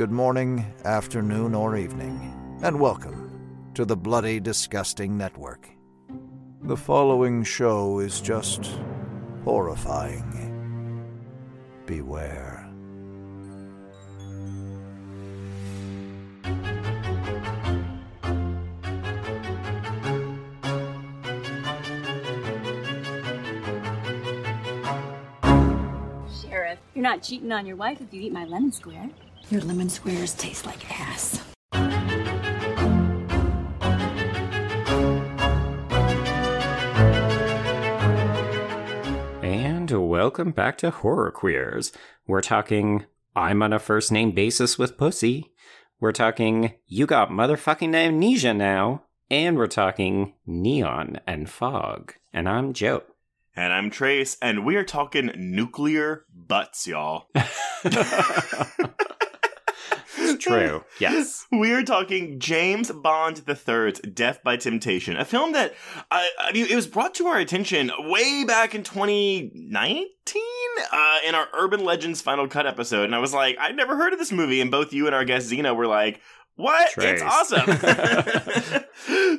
good morning, afternoon, or evening, and welcome to the Bloody Disgusting Network. The following show is just horrifying. Beware. Sheriff, you're not cheating on your wife if you eat my lemon square. Your lemon squares taste like ass. And welcome back to Horror Queers. We're talking I'm on a first name basis with Pussy. We're talking You Got Motherfucking Amnesia Now. And we're talking Neon and Fog. And I'm Joe. And I'm Trace, and we are talking nuclear butts, y'all. True. Yes. We are talking James Bond the Third's Def by Temptation, a film that I, I mean, it was brought to our attention way back in 2019 uh, in our Urban Legends Final Cut episode, and I was like, I'd never heard of this movie, and both you and our guest Zena were like. What? Trace. It's awesome.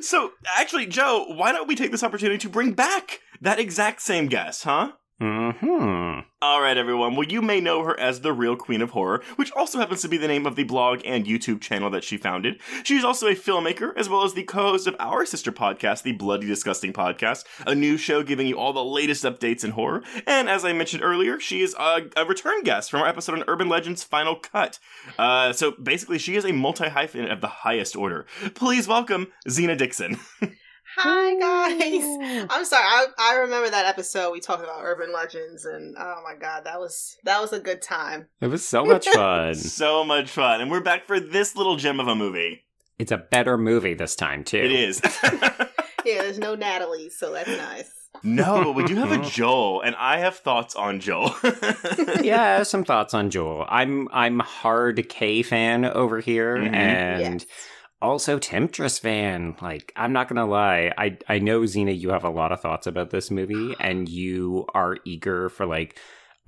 so, actually, Joe, why don't we take this opportunity to bring back that exact same guest, huh? Hmm All right, everyone. Well, you may know her as the Real Queen of Horror, which also happens to be the name of the blog and YouTube channel that she founded. She's also a filmmaker, as well as the co-host of our sister podcast, the Bloody Disgusting Podcast, a new show giving you all the latest updates in horror. And as I mentioned earlier, she is a, a return guest from our episode on Urban Legends Final Cut. Uh, so basically, she is a multi-hyphen of the highest order. Please welcome Zena Dixon. Hi guys. I'm sorry. I, I remember that episode we talked about urban legends and oh my god, that was that was a good time. It was so much fun. so much fun. And we're back for this little gem of a movie. it's a better movie this time, too. It is. Yeah, there's no Natalie, so that's nice. No, but we do have a Joel, and I have thoughts on Joel. yeah, I have some thoughts on Joel. I'm I'm hard K fan over here, Mhm. and Yes. Also Temptress fan. Like, I'm not gonna lie, I I know Zena, you have a lot of thoughts about this movie, and you are eager for like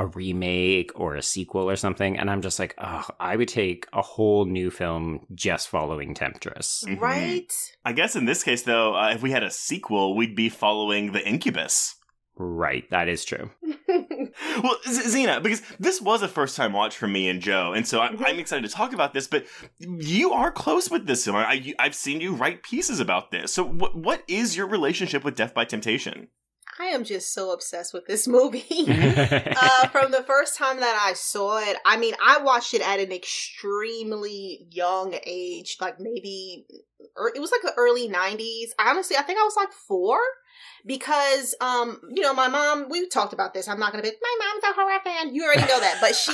a remake or a sequel or something. And I'm just like, oh, I would take a whole new film just following Temptress. Mhm. Right? I guess in this case, though, uh, if we had a sequel, we'd be following the Incubus. Right, that is true. Well, Z- Zena, because this was a first time watch for me and Joe, and so I- Mhm. I'm excited to talk about this. But you are close with this film. I, I've seen you write pieces about this. So, what what is your relationship with Def by Temptation? I am just so obsessed with this movie. uh, from the first time that I saw it, I mean, I watched it at an extremely young age, like maybe er, it was like the early '90s. Honestly, I think I was like four because, um, you know, my mom. We talked about this. I'm not gonna be my mom's a horror fan. You already know that, but she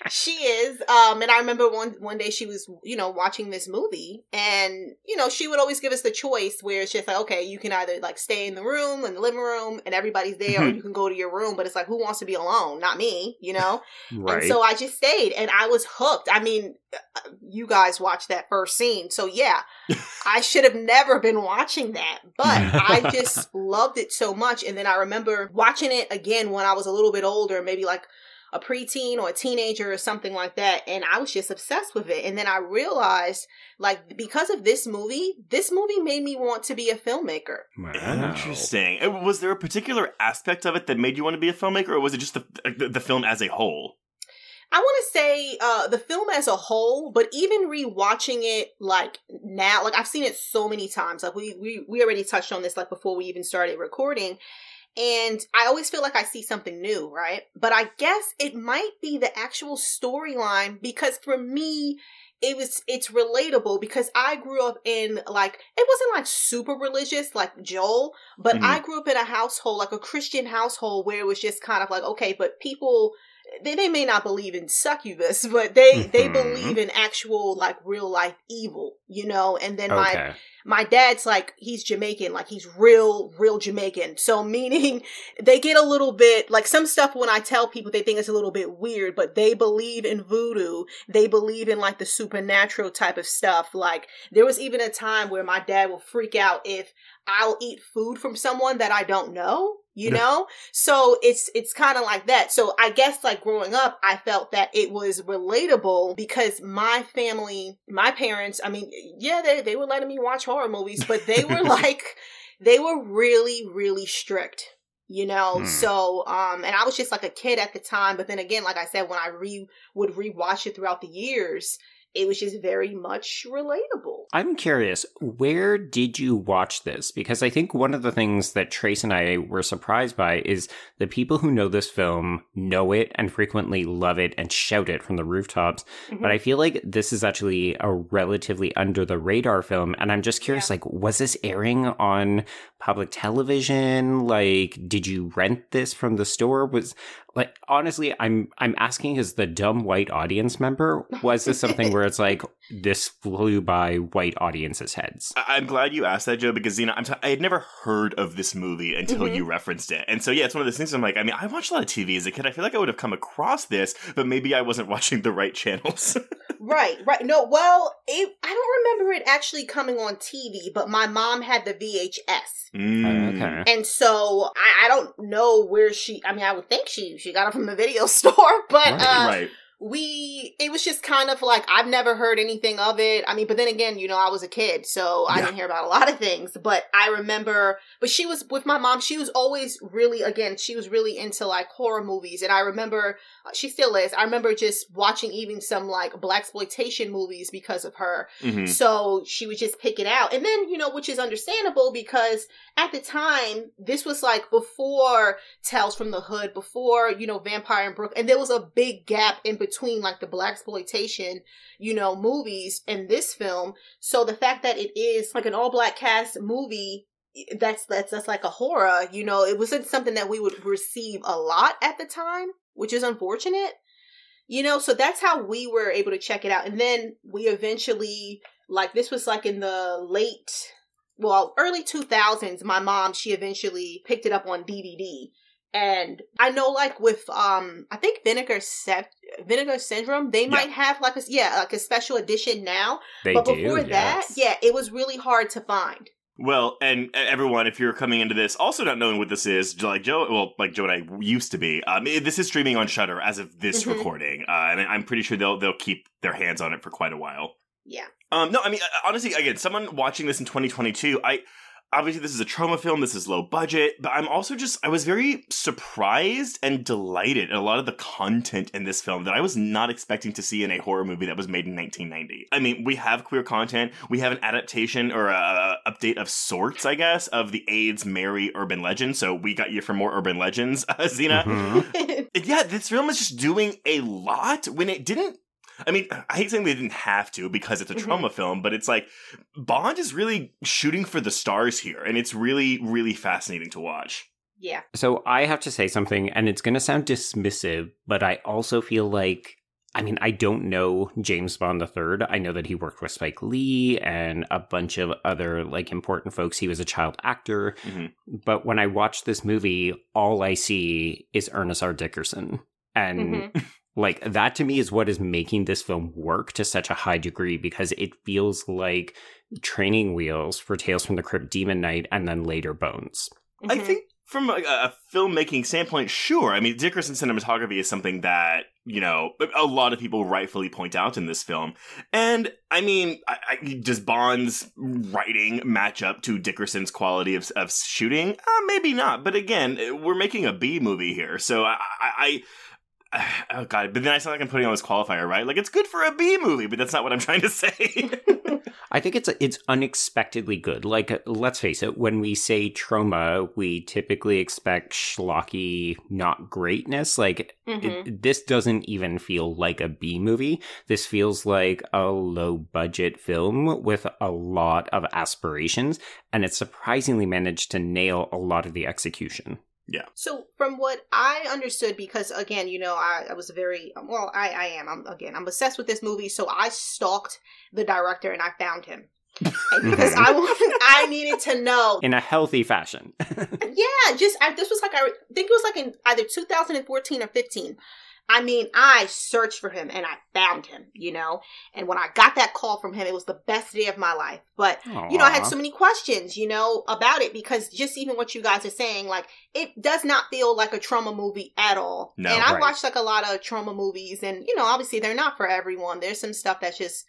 she is. Um, and I remember one one day she was, you know, watching this movie, and you know, she would always give us the choice where it's just like, okay, you can either like stay in the room in the living room and everybody's there, or you can go to your room. But it's like, who wants to be alone? Not me, you know. right. And so I just stayed, and I was hooked. I mean, uh, you guys watched that first scene, so yeah, I should have never been watching that, but I just loved it so much. And then I remember watching it again when I was a little bit older, maybe like a preteen or a teenager or something like that, and I was just obsessed with it. And then I realized, like, because of this movie, this movie made me want to be a filmmaker. Wow. Interesting. Uh, Was there a particular aspect of it that made you want to be a filmmaker, or was it just the the, the film as a whole? I want to say uh, the film as a whole, but even rewatching it like now, like I've seen it so many times. Like we we we already touched on this like before we even started recording, and I always feel like I see something new, right? But I guess it might be the actual storyline because for me, it was it's relatable because I grew up in like it wasn't like super religious like Joel, but Mhm. I grew up in a household like a Christian household where it was just kind of like okay, but people they, they may not believe in succubus, but they they Mhm. believe in actual like real life evil, you know. And then my my dad's like he's Jamaican, like he's real, real Jamaican. So meaning they get a little bit like some stuff when I tell people they think it's a little bit weird, but they believe in voodoo. They believe in like the supernatural type of stuff. Like there was even a time where my dad will freak out if I'll eat food from someone that I don't know. You know? So it's it's kind of like that. So i guess like growing up i felt that it was relatable because my family my parents i mean yeah they, they were letting me watch horror movies but they were like they were really really strict you know? Hmm. so um and i was just like a kid at the time but then again like i said when i re would rewatch it throughout the years it was just very much relatable I'm curious, where did you watch this? Because I think one of the things that Trace and I were surprised by is the people who know this film know it and frequently love it and shout it from the rooftops. Mm-hmm. But I feel like this is actually a relatively under the radar film. And I'm just curious, like, was this airing on public television? Like, did you rent this from the store? Was like honestly, I'm I'm asking as the dumb white audience member, was this something where it's like this flew by white audiences' heads? I- I'm glad you asked that, Joe, because you know I'm t- I had never heard of this movie until Mhm. you referenced it, and so yeah, it's one of those things. I'm like, I mean, I watched a lot of TV as a kid. I feel like I would have come across this, but maybe I wasn't watching the right channels. Right, right. No, well, it, I don't remember it actually coming on TV, but my mom had the VHS. Mm. Okay. And so I, I don't know where she I mean I would think she she got it from the video store, but Right, uh right. We it was just kind of like I've never heard anything of it. I mean, but then again, you know, I was a kid, so I didn't hear about a lot of things. But I remember, but she was with my mom. She was always really, again, she was really into like horror movies, and I remember uh, she still is. I remember just watching even some like black exploitation movies because of her. Mhm. So she would just pick it out. And then, you know, which is understandable because at the time, this was like before Tales from the Hood, before, you know, Vampire in Brook. And there was a big gap in between like the black exploitation, you know, movies and this film. So the fact that it is like an all black cast movie that's that's that's like a horror you know? It wasn't something that we would receive a lot at the time which is unfortunate you know? So that's how we were able to check it out. And then we eventually like this was like in the late well early 2000s my mom she eventually picked it up on dvd and i know like with um i think vinegar Sep- vinegar syndrome they might have like a yeah like a special edition now They but do. before that yes. yeah it was really hard to find Well, and everyone, if you're coming into this also not knowing what this is, like Joe, well, like Joe and I used to be, um, this is streaming on Shudder as of this Mhm. recording, uh, and I'm pretty sure they'll they'll keep their hands on it for quite a while. yeah Um, no, I mean honestly, again, someone watching this in 2022, I obviously this is a Troma film, this is low budget, but I'm also just I was very surprised and delighted at a lot of the content in this film that I was not expecting to see in a horror movie that was made in 1990. I mean, we have queer content, we have an adaptation or a update of sorts, I guess, of the AIDS Mary urban legend. So we got you for more urban legends, uh, Zena. Mhm. Yeah, this film is just doing a lot when it didn't. I mean, I hate saying they didn't have to because it's a Mhm. Troma film, but it's like Bond is really shooting for the stars here, and it's really, really fascinating to watch. yeah So I have to say something, and it's going to sound dismissive, but I also feel like, I mean, I don't know James Bond III. I know that he worked with Spike Lee and a bunch of other like important folks. He was a child actor, Mhm. but when I watch this movie, all I see is Ernest R. Dickerson, and Mhm. Like that to me is what is making this film work to such a high degree because it feels like training wheels for Tales from the Crypt Demon Knight and then later Bones. I Mhm. think from a, a filmmaking standpoint, sure. I mean, Dickerson cinematography is something that you know a lot of people rightfully point out in this film, and I mean, I, I, does Bond's writing match up to Dickerson's quality of, of shooting? Uh, maybe not, but again, we're making a B movie here, so I. I I Oh god! But then I sound like I'm putting on this qualifier, right? Like it's good for a B movie, but that's not what I'm trying to say. I think it's it's unexpectedly good. Like, let's face it, when we say Troma, we typically expect schlocky, not greatness. Like, Mhm. it, this doesn't even feel like a B movie. This feels like a low budget film with a lot of aspirations, and it surprisingly managed to nail a lot of the execution. So, from what I understood, because again, you know, I, I was very well. I, I am. I'm again. I'm obsessed with this movie, so I stalked the director and I found him because I wanted, I needed to know. In a healthy fashion. Yeah, just I, this was like I think it was like in either 2014 or 15. I mean, I searched for him and I found him, you know? And when I got that call from him, it was the best day of my life. But, you know, I had so many questions, you know, about it because just even what you guys are saying, like, it does not feel like a Troma movie at all. No, and I right. watched like a lot of Troma movies and, you know, obviously they're not for everyone. There's some stuff that's just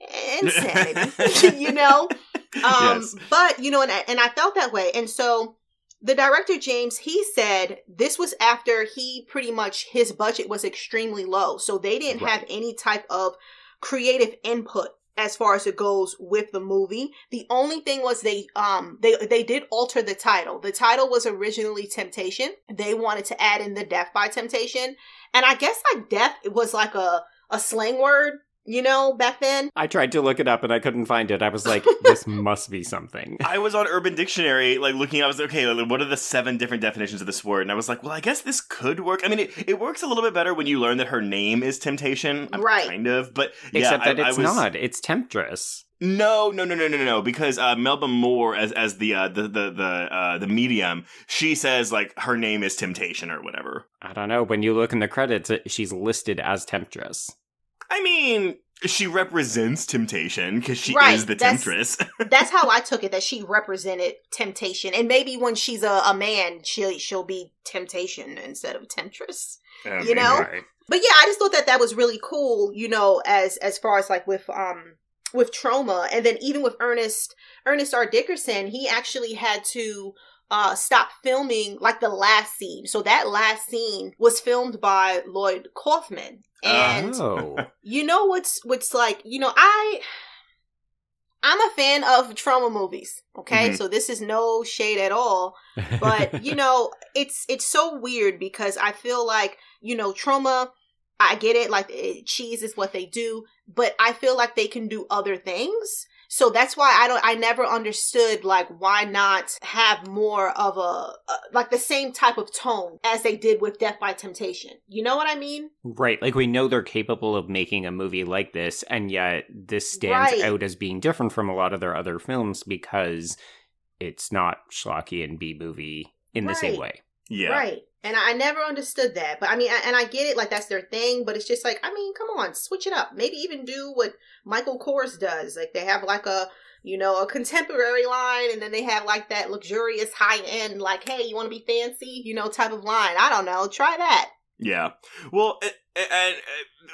insanity, you know? Um, Yes. but you know, and I, and I felt that way. And so the director James, he said this was after he pretty much his budget was extremely low, so they didn't have any type of creative input as far as it goes with the movie. The only thing was they um they they did alter the title. The title was originally Temptation. They wanted to add in the def by temptation. And I guess like def was like a a slang word, you know, back then. I tried to look it up and I couldn't find it. I was like, this must be something. I was on Urban Dictionary, like looking. I was like, okay, like, what are the seven different definitions of this word? And I was like, well, I guess this could work. I mean, it, it works a little bit better when you learn that her name is Temptation, Um, Right. Kind of, but yeah, Except that I- I it's was- not. It's Temptress. No, no, no, no, no, no. Because uh, Melba Moore, as as the uh, the the the uh, the medium, she says like her name is Temptation or whatever. I don't know. When you look in the credits, she's listed as Temptress. I mean, she represents temptation because she Right, is the that's- temptress. that's how I took it that she represented temptation, and maybe when she's a, a man, she'll she'll be temptation instead of temptress. Um, You know? Right. But yeah, I just thought that that was really cool, you know, as as far as like with um with Troma, and then even with Ernest Ernest R. Dickerson, he actually had to uh stop filming like the last scene. So that last scene was filmed by Lloyd Kaufman, and Oh. you know what's what's like you know i i'm a fan of Troma movies okay Mhm. so this is no shade at all but you know it's it's so weird because i feel like you know Troma i get it like it, cheese is what they do but i feel like they can do other things so that's why i don't i never understood like why not have more of a, uh like the same type of tone as they did with def by temptation you know what i mean Right, like we know they're capable of making a movie like this, and yet this stands Right. out as being different from a lot of their other films because it's not schlocky and B movie in the same way. yeah. Right. And I never understood that. But I mean, I- and I get it, like that's their thing, but it's just like, I mean, come on, switch it up. Maybe even do what Michael Kors does. Like they have like a, you know, a contemporary line and then they have like that luxurious high end, like, hey, you want to be fancy, you know, type of line. I don't know. Try that. Yeah. Well, and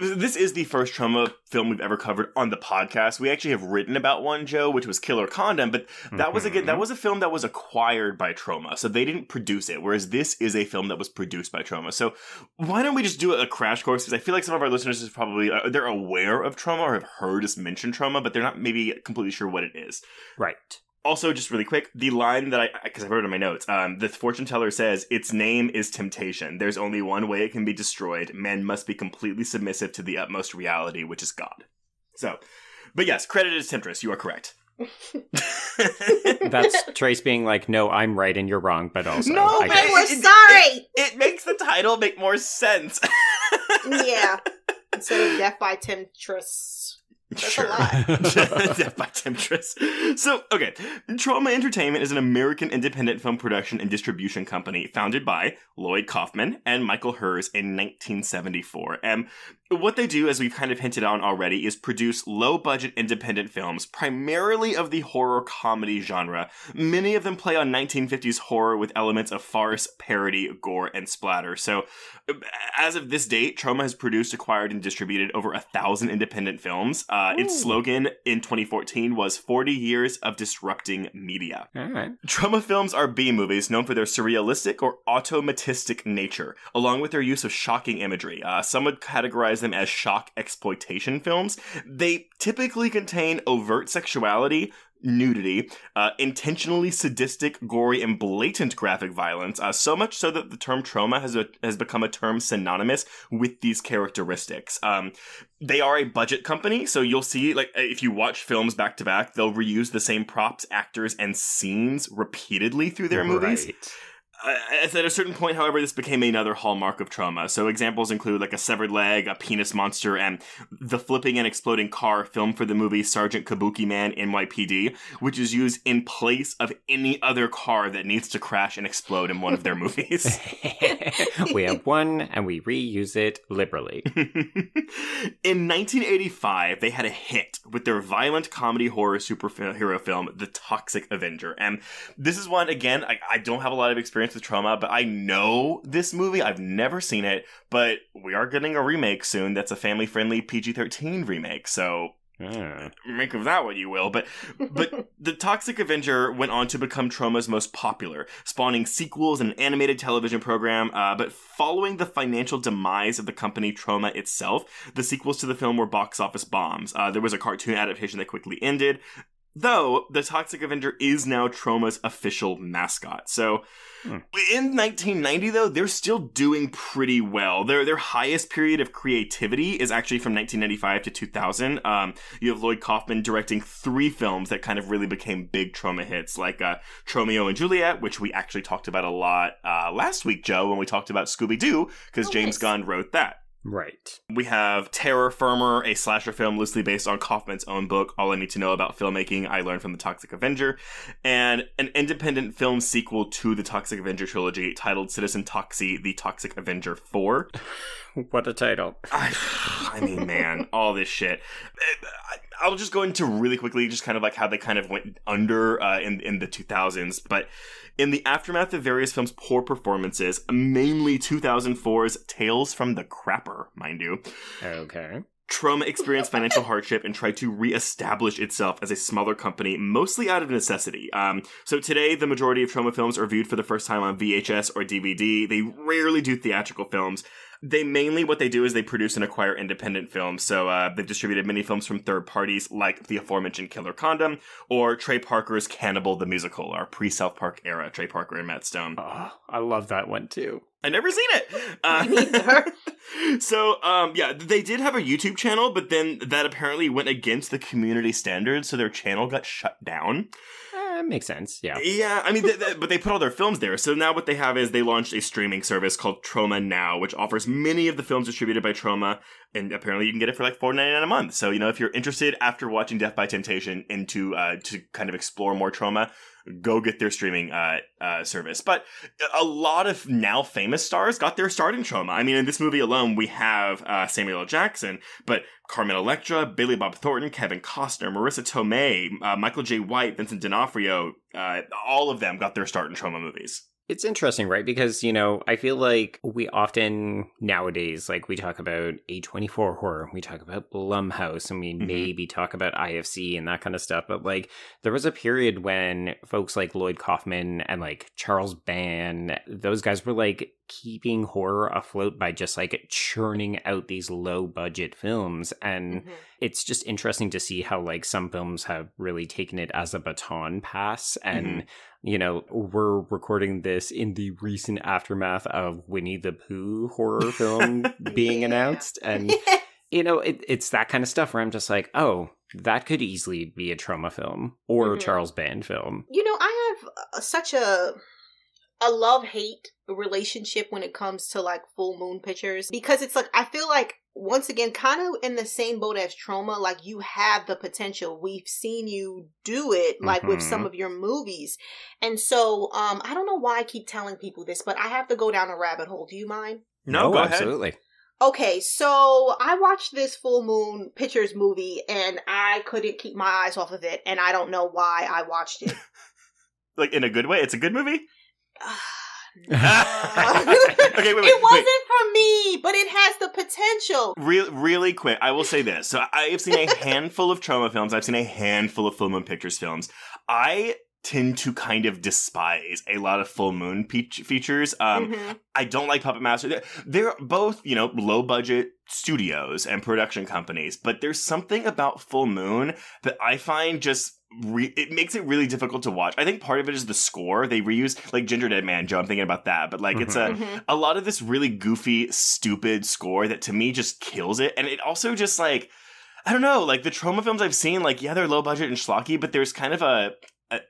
uh, this is the first Troma film we've ever covered on the podcast. We actually have written about one, Joe, which was Killer Condom, but that was again that was a film that was acquired by Troma, so they didn't produce it. Whereas this is a film that was produced by Troma. So why don't we just do a crash course? Because I feel like some of our listeners is probably uh, they're aware of Troma or have heard us mention Troma, but they're not maybe completely sure what it is. Right. Also, just really quick, the line that I, because I wrote it in my notes, um, the fortune teller says, its name is temptation. There's only one way it can be destroyed. Men must be completely submissive to the utmost reality, which is God. So, but yes, credit is temptress. You are correct. That's Trace being like, no, I'm right and you're wrong, but also. No, I but But we're it- it- sorry. it makes the title make more sense. yeah. Instead of def by temptress. That's Sure. Def by Temptress. So, okay. Troma Entertainment is an American independent film production and distribution company founded by Lloyd Kaufman and Michael Herz in 1974. And what they do, as we've kind of hinted on already, is produce low budget independent films, primarily of the horror comedy genre. Many of them play on 1950s horror with elements of farce, parody, gore, and splatter. So, as of this date, Troma has produced, acquired, and distributed over a thousand independent films. Uh, its slogan in 2014 was 40 years of disrupting media. All right. Troma films are B movies known for their surrealistic or automatistic nature, along with their use of shocking imagery. Uh, some would categorize them as shock exploitation films. They typically contain overt sexuality, nudity, uh, intentionally sadistic, gory, and blatant graphic violence. Uh, so much so that the term Troma has a, has become a term synonymous with these characteristics. Um, they are a budget company, so you'll see like if you watch films back to back, they'll reuse the same props, actors, and scenes repeatedly through their movies. At a certain point, however, this became another hallmark of Troma. So examples include like a severed leg, a penis monster, and the flipping and exploding car film for the movie Sergeant Kabuki Man NYPD, which is used in place of any other car that needs to crash and explode in one of their movies. we have one and we reuse it liberally. in 1985, they had a hit with their violent comedy horror superhero film, The Toxic Avenger. And this is one, again, I, I don't have a lot of experience with Troma, but I know this movie. I've never seen it, but we are getting a remake soon that's a family friendly PG 13 remake. So Ah. make of that what you will. But but the Toxic Avenger went on to become Troma's most popular, spawning sequels and an animated television program. Uh, but following the financial demise of the company Troma itself, the sequels to the film were box office bombs. Uh, there was a cartoon adaptation that quickly ended. Though the Toxic Avenger is now Troma's official mascot. So Hmm. in 1990, though, they're still doing pretty well. Their their highest period of creativity is actually from 1995 to 2000. Um, you have Lloyd Kaufman directing three films that kind of really became big Troma hits, like uh, Tromeo and Juliet, which we actually talked about a lot uh, last week, Joe, when we talked about Scooby Doo, because Oh, James nice. Gunn wrote that. Right. We have Terror Firmer, a slasher film loosely based on Kaufman's own book, All I Need to Know About Filmmaking, I Learned from the Toxic Avenger, and an independent film sequel to the Toxic Avenger trilogy titled Citizen Toxie, The Toxic Avenger 4. What a title. I, I mean, man, all this shit. I- I'll just go into really quickly, just kind of like how they kind of went under uh, in in the 2000s. But in the aftermath of various films' poor performances, mainly 2004's Tales from the Crapper, mind you, Okay. Troma experienced financial hardship and tried to reestablish itself as a smaller company, mostly out of necessity. Um, so today, the majority of Troma films are viewed for the first time on VHS or DVD. They rarely do theatrical films. They mainly, what they do is they produce and acquire independent films. So uh, they've distributed many films from third parties, like the aforementioned Killer Condom or Trey Parker's Cannibal the Musical, our pre South Park era, Trey Parker and Matt Stone. Oh, I love that one too. I never seen it. Uh, neither. so, um, yeah, they did have a YouTube channel, but then that apparently went against the community standards, so their channel got shut down. Uh, makes sense. Yeah. Yeah, I mean, th- th- but they put all their films there. So now what they have is they launched a streaming service called Troma Now, which offers many of the films distributed by Troma, and apparently you can get it for like four ninety nine a month. So you know, if you're interested after watching Def by Temptation into uh, to kind of explore more Troma, go get their streaming uh, uh, service. But a lot of now famous stars got their start in Troma. I mean, in this movie alone, we have uh, Samuel L. Jackson, but Carmen Electra, Billy Bob Thornton, Kevin Costner, Marisa Tomei, uh, Michael Jai White, Vincent D'Onofrio, uh, all of them got their start in Troma movies. It's interesting, right? Because, you know, I feel like we often nowadays, like we talk about A24 horror, we talk about Blumhouse, and we Mhm. maybe talk about IFC and that kind of stuff. But like, there was a period when folks like Lloyd Kaufman and like Charles Band, those guys were like keeping horror afloat by just like churning out these low budget films. And Mhm. it's just interesting to see how like some films have really taken it as a baton pass and you know we're recording this in the recent aftermath of winnie the pooh horror film being Yeah. announced and you know it, it's that kind of stuff where i'm just like oh that could easily be a Troma film or a Mhm. charles band film you know i have uh, such a a love hate relationship when it comes to like full moon pictures because it's like i feel like once again kind of in the same boat as Troma like you have the potential we've seen you do it like with some Mhm. of your movies and so um i don't know why i keep telling people this but i have to go down a rabbit hole do you mind No, go ahead. absolutely Okay, so I watched this Full Moon Pictures movie and I couldn't keep my eyes off of it, and I don't know why I watched it. Like in a good way. It's a good movie. No. Okay, wait, wait, it wasn't wait. for me, but it has the potential. Real, really quick, I will say this. So I have seen a handful of Troma films. I've seen a handful of Full Moon Pictures films. I tend to kind of despise a lot of Full Moon pe- features. Um, Mhm. I don't like Puppet Master. They're, they're both, you know, low budget studios and production companies, but there's something about Full Moon that I find just re- it makes it really difficult to watch. I think part of it is the score. They reuse like Gingerdead Man Joe. I'm thinking about that, but like it's a Mhm. a lot of this really goofy, stupid score that to me just kills it. And it also just like, I don't know, like the Troma films I've seen, like, yeah, they're low budget and schlocky, but there's kind of a, a,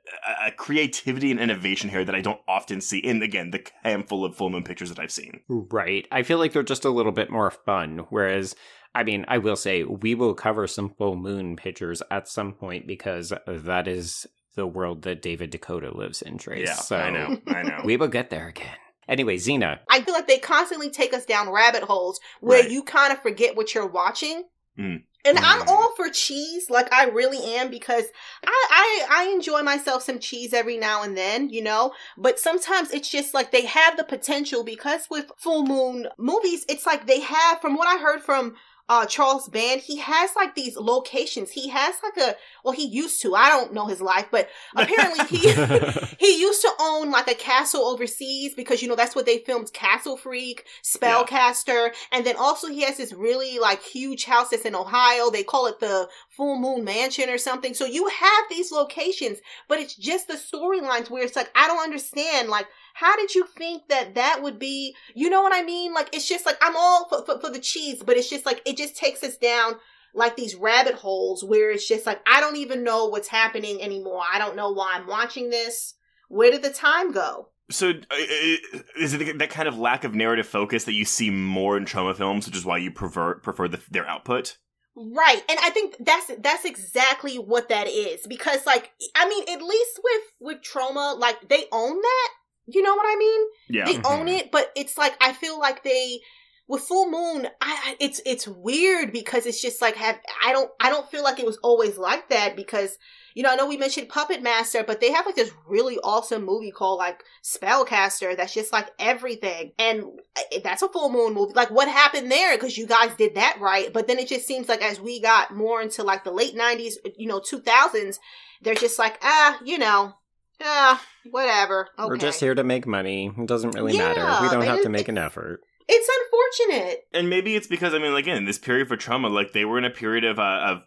a, creativity and innovation here that I don't often see in again the handful of full moon pictures that I've seen. Right. I feel like they're just a little bit more fun. Whereas, I mean, I will say we will cover some full moon pictures at some point because that is the world that David Dakota lives in, Trace. Yeah, so I know, I know. we will get there again. Anyway, Zena. I feel like they constantly take us down rabbit holes where Right. you kind of forget what you're watching. Mm. And I'm Mm. all for cheese, like I really am, because I, I I enjoy myself some cheese every now and then, you know. But sometimes it's just like they have the potential because with full moon movies, it's like they have, from what I heard from uh Charles Band, he has like these locations. He has like a well, he used to. I don't know his life, but apparently he he used to own like a castle overseas because you know that's what they filmed Castle Freak, Spellcaster, and then also he has this really like huge house that's in Ohio. They call it the Full Moon Mansion or something. So you have these locations, but it's just the storylines where it's like I don't understand like how did you think that that would be you know what i mean like it's just like i'm all for, for, for the cheese but it's just like it just takes us down like these rabbit holes where it's just like i don't even know what's happening anymore i don't know why i'm watching this where did the time go So, uh, uh, is it that kind of lack of narrative focus that you see more in Troma films, which is why you prefer prefer the, their output? Right. And I think that's that's exactly what that is because like I mean at least with with Troma like they own that. You know what I mean? Yeah, They own Mhm. it, but it's like I feel like they with full moon I I- it's it's weird because it's just like have I don't I don't feel like it was always like that because you know I know we mentioned Puppet Master but they have like this really awesome movie called like Spellcaster that's just like everything. And uh, that's a full moon movie. Like what happened there? Because you guys did that right. But then it just seems like as we got more into like the late 90s you know 2000s they're just like ah you know ah whatever okay. We're just here to make money. It doesn't really Yeah, matter. We don't have to make an effort. it's unfortunate and maybe it's because I mean, again, this period for Troma, like they were in a period of uh, of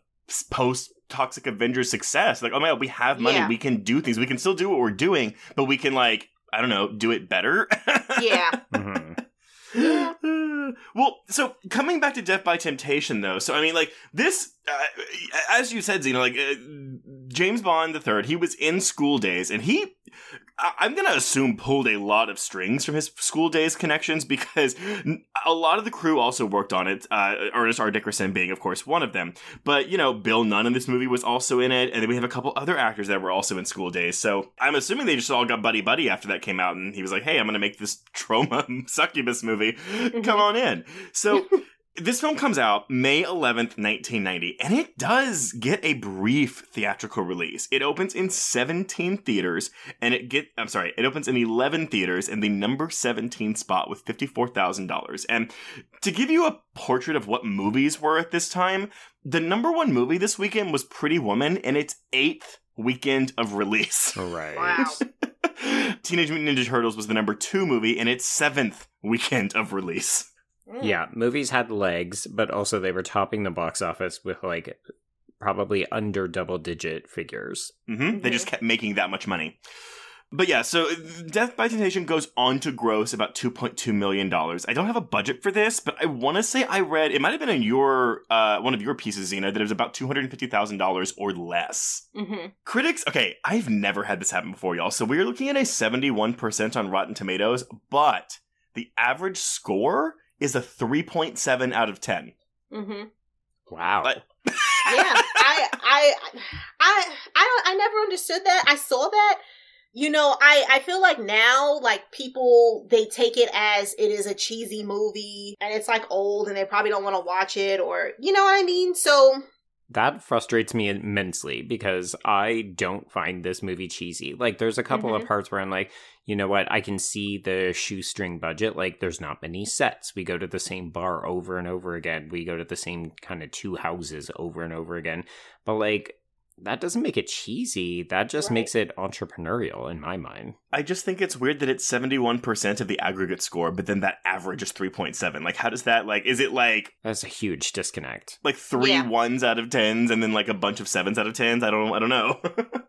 post Toxic Avengers success. Like, oh my god, we have money, Yeah. we can do things, we can still do what we're doing, but we can like I don't know, do it better. yeah Mhm. well, so coming back to Def by Temptation, though, so I mean, like this, uh, as you said, Zena, like uh, James Bond the third, he was in School Daze, and he, I'm gonna assume, pulled a lot of strings from his School Daze connections because a lot of the crew also worked on it. Uh, Ernest R. Dickerson being, of course, one of them, but you know, Bill Nunn in this movie was also in it, and then we have a couple other actors that were also in School Daze. So I'm assuming they just all got buddy buddy after that came out, and he was like, "Hey, I'm gonna make this Troma succubus movie. Come on in." So. This film comes out May 11th, 1990, and it does get a brief theatrical release. It opens in 17 theaters, and it get I'm sorry, it opens in 11 theaters in the number 17 spot with $54,000. And to give you a portrait of what movies were at this time, the number one movie this weekend was Pretty Woman in its eighth weekend of release. Right. wow Teenage Mutant Ninja Turtles was the number two movie in its seventh weekend of release. Mm. Yeah, movies had legs, but also they were topping the box office with like probably under double digit figures. hmm They just kept making that much money. But yeah, so uh, Def by Temptation goes on to gross about $2.2 million. I don't have a budget for this, but I want to say I read, it might have been in your, uh, one of your pieces, Zena, that it was about $250,000 or less. Mhm. Critics, okay, I've never had this happen before, y'all. So we're looking at a 71% on Rotten Tomatoes, but the average score is a 3.7 out of 10. Mhm. Wow. But- yeah I, I i i don't i never understood that i saw that you know i i feel like now like people they take it as it is a cheesy movie and it's like old and they probably don't want to watch it or you know what i mean so That frustrates me immensely because I don't find this movie cheesy. Like, there's a couple of parts where I'm like, you know what? I can see the shoestring budget. Like, there's not many sets. We go to the same bar over and over again. We go to the same kind of two houses over and over again. But, like, that doesn't make it cheesy. That just Right. makes it entrepreneurial in my mind. I just think it's weird that it's 71% of the aggregate score, but then that average is 3.7. Like, how does that, like, is it like, That's a huge disconnect. like three Yeah. ones out of tens and then like a bunch of sevens out of tens? I don't, I don't know.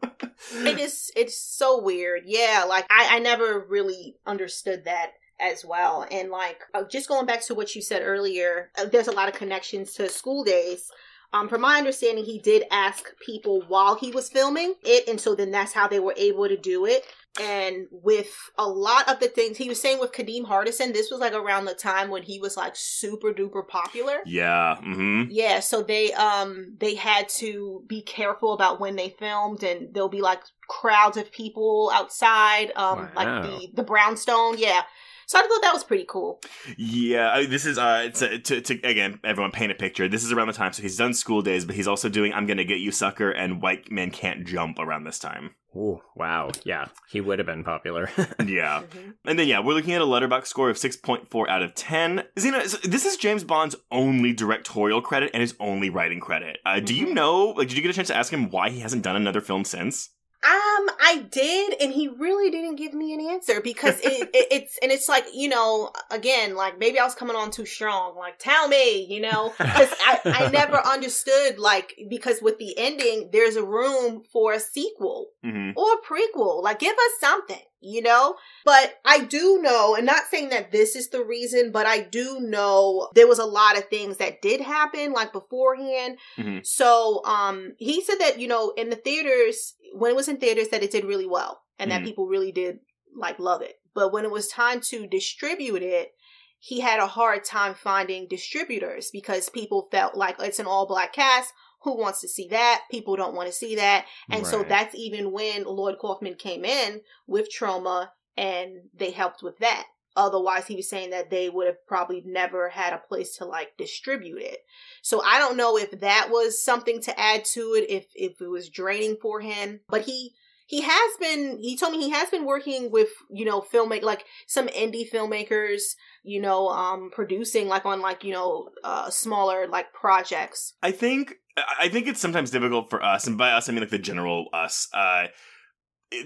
it is it's so weird yeah like i i never really understood that as well and like uh, just going back to what you said earlier uh, there's a lot of connections to School Daze Um, from my understanding, he did ask people while he was filming it, and so then that's how they were able to do it. And with a lot of the things he was saying with Kadeem Hardison, this was like around the time when he was like super duper popular. Yeah. Mm-hmm. Yeah, so they um they had to be careful about when they filmed, and there'll be like crowds of people outside, um, like the the brownstone. Yeah, so I thought that was pretty cool. Yeah, I- this is uh, it's uh to, to again, everyone paint a picture. This is around the time, so he's done School Daze, but he's also doing "I'm Gonna Get You, Sucker" and "White Men Can't Jump" around this time. Ooh, wow. Yeah, he would have been popular. Yeah, Mhm. and then yeah, we're looking at a Letterboxd score of six point four out of ten. Zena, this is James Bond's only directorial credit and his only writing credit. Uh, Do you Mhm. know? Like, did you get a chance to ask him why he hasn't done another film since? Um, I did, and he really didn't give me an answer because it, it, it's and it's like you know, again, like maybe I was coming on too strong. Like, tell me, you know, because I I never understood like because with the ending, there's a room for a sequel Mm-hmm. or a prequel. Like, give us something, you know? But I do know, and not saying that this is the reason, but I do know there was a lot of things that did happen, like beforehand. Mhm. So, um, he said that, you know, in the theaters, when it was in theaters, that it did really well and that Mhm. people really did, like, love it. But when it was time to distribute it, he had a hard time finding distributors because people felt like it's an all black cast. Who wants to see that? People don't want to see that. And so that's even when Lloyd Kaufman came in with Troma and they helped with that. Otherwise, he was saying that they would have probably never had a place to like distribute it. So I don't know if that was something to add to it, if if it was draining for him. But he he has been he told me he has been working with, you know, filmmaker like some indie filmmakers, you know, um producing like on like, you know, uh smaller like projects. I think I think it's sometimes difficult for us, and by us I mean like the general us. Uh,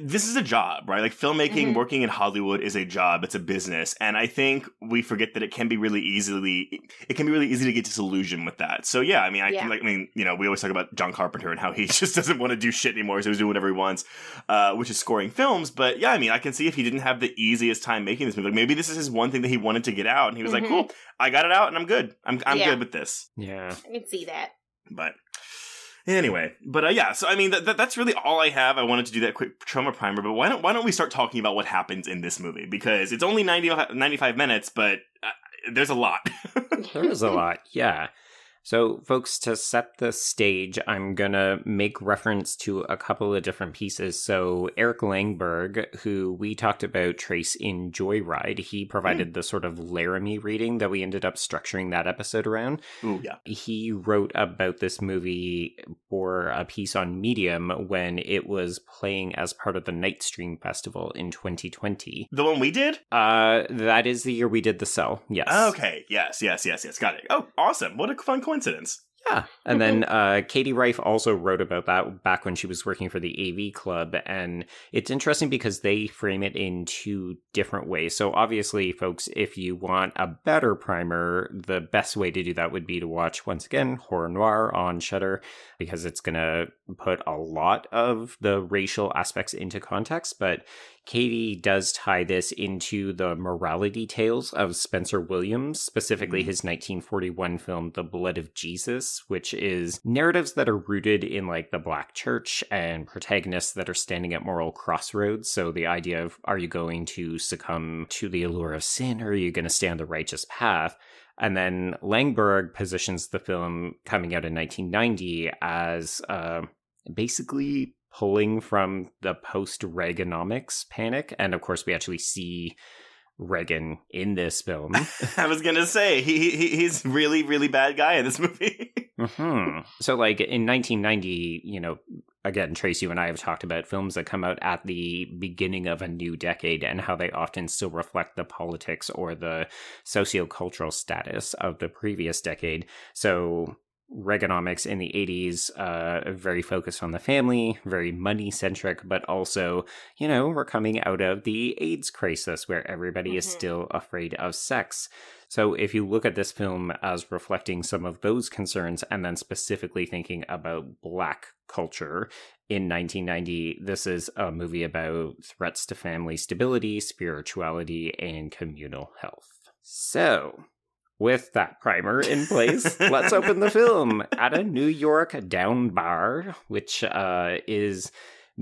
this is a job, right? Like filmmaking, Mhm. working in Hollywood is a job. It's a business, and I think we forget that it can be really easily. It can be really easy to get disillusioned with that. So yeah, I mean, I Yeah. can like, I mean, you know, we always talk about John Carpenter and how he just doesn't want to do shit anymore, so he's doing whatever he wants, uh, which is scoring films. But yeah, I mean, I can see if he didn't have the easiest time making this movie, like maybe this is his one thing that he wanted to get out, and he was like, Mhm. "Cool, I got it out, and I'm good. I'm I'm Yeah. good with this." yeah. I can see that. But anyway, but uh, yeah. So I mean, that, that, that's really all I have. I wanted to do that quick Troma primer. But why don't why don't we start talking about what happens in this movie? Because it's only 90, 95 minutes, but uh, there's a lot. There is a lot, yeah. So, folks, to set the stage, I'm going to make reference to a couple of different pieces. So, Eric Langberg, who we talked about Trace in Joyride, he provided the sort of Laramie reading that we ended up structuring that episode around. Ooh, yeah. He wrote about this movie for a piece on Medium when it was playing as part of the Nightstream Festival in 2020. The one we did. Uh, that is the year we did The Cell, yes. Okay. Yes. Yes. Yes. Yes. Got it. Oh, awesome! What a fun coincidence. Yeah. And then uh, Katie Rife also wrote about that back when she was working for the AV Club. And it's interesting because they frame it in two different ways. So, obviously, folks, if you want a better primer, the best way to do that would be to watch, once again, Horror Noir on Shudder, because it's going to put a lot of the racial aspects into context. But Katie does tie this into the morality tales of Spencer Williams, specifically Mhm. his 1941 film, The Blood of Jesus, which is narratives that are rooted in like the black church and protagonists that are standing at moral crossroads. So the idea of are you going to succumb to the allure of sin or are you going to stay on the righteous path? And then Langberg positions the film coming out in 1990 as uh, basically pulling from the post Reaganomics panic. And of course, we actually see Reagan in this film. I was gonna say he, he he's really really bad guy in this movie. hmm So, like in 1990, you know, again, Trace, you and I have talked about films that come out at the beginning of a new decade and how they often still reflect the politics or the sociocultural status of the previous decade. So, Reaganomics in the 80s, uh, very focused on the family, very money centric, but also, you know, we're coming out of the AIDS crisis where everybody is Mhm. still afraid of sex. So if you look at this film as reflecting some of those concerns and then specifically thinking about black culture in 1990, this is a movie about threats to family stability, spirituality, and communal health. So, With that primer in place, let's open the film at a New York down bar, which uh, is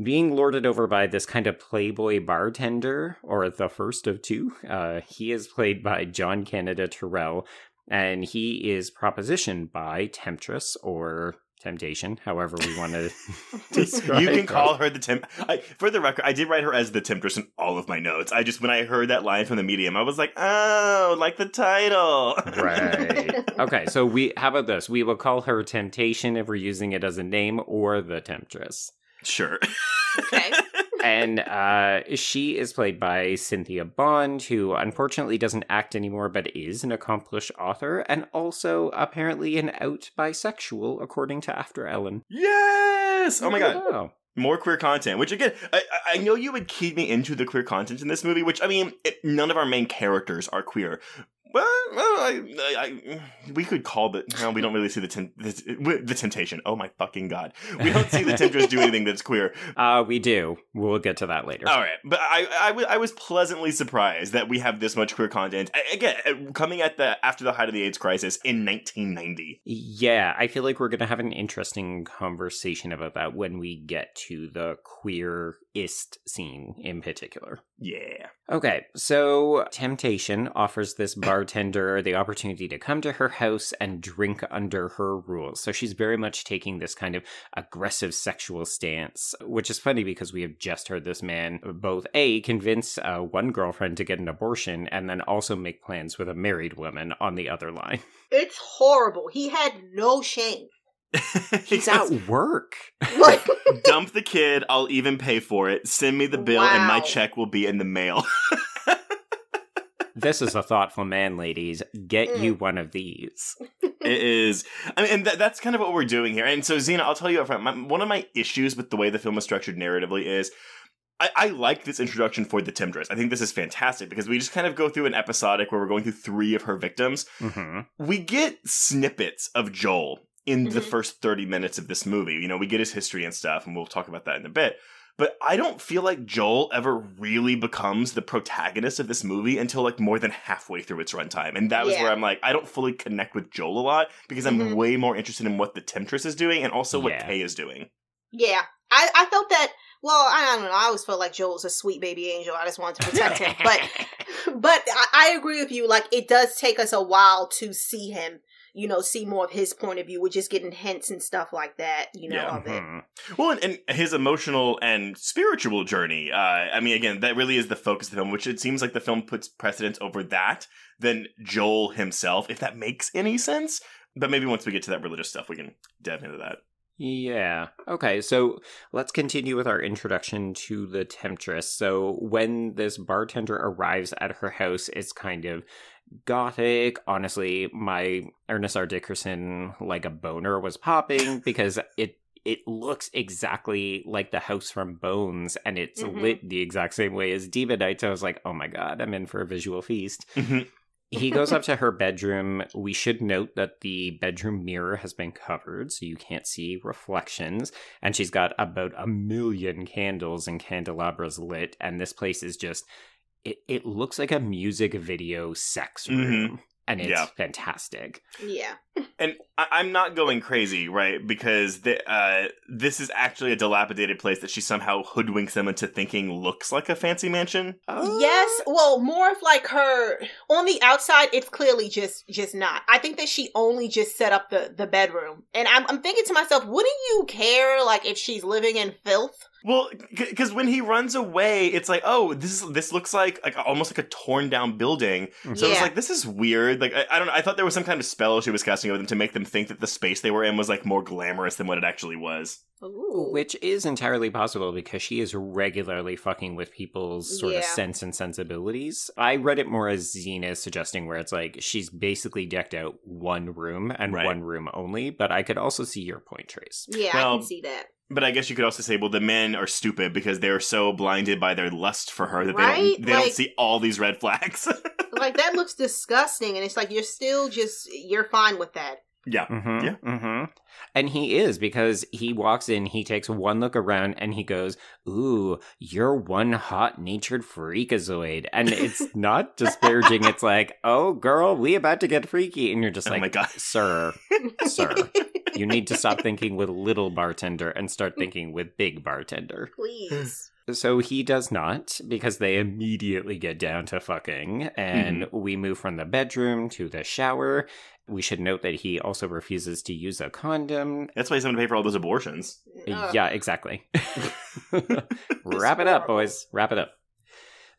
being lorded over by this kind of playboy bartender, or the first of two. Uh, he is played by John Canada Terrell, and he is propositioned by Temptress or Temptation, however we want to describe you can her. call her the temp. I, for the record, I did write her as the temptress in all of my notes. I just when I heard that line from the medium, I was like, oh, like the title. Right. Okay, so we how about this? We will call her Temptation if we're using it as a name, or the Temptress. sure. Okay. And uh, she is played by Cynthia Bond, who unfortunately doesn't act anymore, but is an accomplished author and also apparently an out bisexual, according to AfterEllen. Yes. Oh my god. More queer content, which again, I, I I know you would key me into the queer content in this movie, which I mean, it, none of our main characters are queer. Well, well I, I, I, we could call the. No, we don't really see the, tem- the the temptation. Oh my fucking god, we don't see the temptress do anything that's queer. Uh, we do. We'll get to that later. All right, but I, I, w- I was pleasantly surprised that we have this much queer content again uh, coming at the after the height of the AIDS crisis in 1990. Yeah, I feel like we're going to have an interesting conversation about that when we get to the queer-ist scene in particular. Yeah, Okay, so Temptation offers this bartender the opportunity to come to her house and drink under her rules. So she's very much taking this kind of aggressive sexual stance, which is funny because we have just heard this man both A, convince uh, one girlfriend to get an abortion and then also make plans with a married woman on the other line. It's horrible. He had no shame. He's at work. Like, dump the kid. I'll even pay for it. Send me the bill, and my check will be in the mail. This is a thoughtful man, ladies. Get you one of these. it is. I mean, and that, that's kind of what we're doing here. And so, Zena, I'll tell you up front. My, one of my issues with the way the film is structured narratively is. I, I like this introduction for the Temptress. I think this is fantastic because we just kind of go through an episodic where we're going through three of her victims. hmm We get snippets of Joel in the Mhm. first 30 minutes of this movie. You know, we get his history and stuff, and we'll talk about that in a bit. But I don't feel like Joel ever really becomes the protagonist of this movie until like more than halfway through its runtime. And that was Yeah. where I'm like, I don't fully connect with Joel a lot because I'm Mhm. way more interested in what the Temptress is doing and also what Yeah. Kay is doing. yeah. I, I felt that, well, I don't know. I always felt like Joel was a sweet baby angel. I just wanted to protect him. But but I, I agree with you. Like, it does take us a while to see him, you know, see more of his point of view. We're just getting hints and stuff like that, you know, Yeah. of it. Mhm. Well, and, and his emotional and spiritual journey. Uh, I mean, again, that really is the focus of the film, which it seems like the film puts precedence over that than Joel himself, if that makes any sense. But maybe once we get to that religious stuff, we can dive into that. Yeah. Okay, so let's continue with our introduction to the Temptress. So, when this bartender arrives at her house, it's kind of gothic. Honestly, my Ernest R. Dickerson, like a boner, was popping because it. It looks exactly like the house from Bones, and it's Mhm. lit the exact same way as Demon Knight's. I was like, "Oh my god, I'm in for a visual feast." Mhm. he goes up to her bedroom. We should note that the bedroom mirror has been covered, so you can't see reflections. And she's got about a million candles and candelabras lit, and this place is just. It, it looks like a music video sex room, and it's Yeah. fantastic. Yeah. And I- I'm not going crazy, right? Because the, uh, this is actually a dilapidated place that she somehow hoodwinks them into thinking looks like a fancy mansion. Yes, well, more of like her on the outside. It's clearly just just not. I think that she only just set up the the bedroom, and I'm I'm thinking to myself, wouldn't you care like if she's living in filth? Well, because when he runs away, it's like, oh, this is this looks like like almost like a torn down building. Mm-hmm. So it's like this is weird. Like I, I don't know. I thought there was some kind of spell she was casting over them to make them think that the space they were in was like more glamorous than what it actually was. Ooh. Which is entirely possible because she is regularly fucking with people's sort of sense and sensibilities. I read it more as Zena suggesting where it's like she's basically decked out one room and Right. one room only, but I could also see your point, Trace. Yeah, I can see that. But I guess you could also say, well, the men are stupid because they're so blinded by their lust for her that they, don't, they Like- don't see all these red flags. Like that looks disgusting, and it's like you're still just you're fine with that. Yeah. Mm-hmm, Yeah. Mm-hmm. And he is because he walks in, he takes one look around, and he goes, Ooh, you're one hot natured freakazoid. And it's not disparaging. it's like, Oh, girl, we about to get freaky. And you're just Oh like, my God. Sir, sir, you need to stop thinking with little bartender and start thinking with big bartender. Please. So he does not, because they immediately get down to fucking, and mm-hmm. we move from the bedroom to the shower. We should note that he also refuses to use a condom. That's why he's having to pay for all those abortions. Yeah, exactly. Wrap it up, boys. Wrap it up.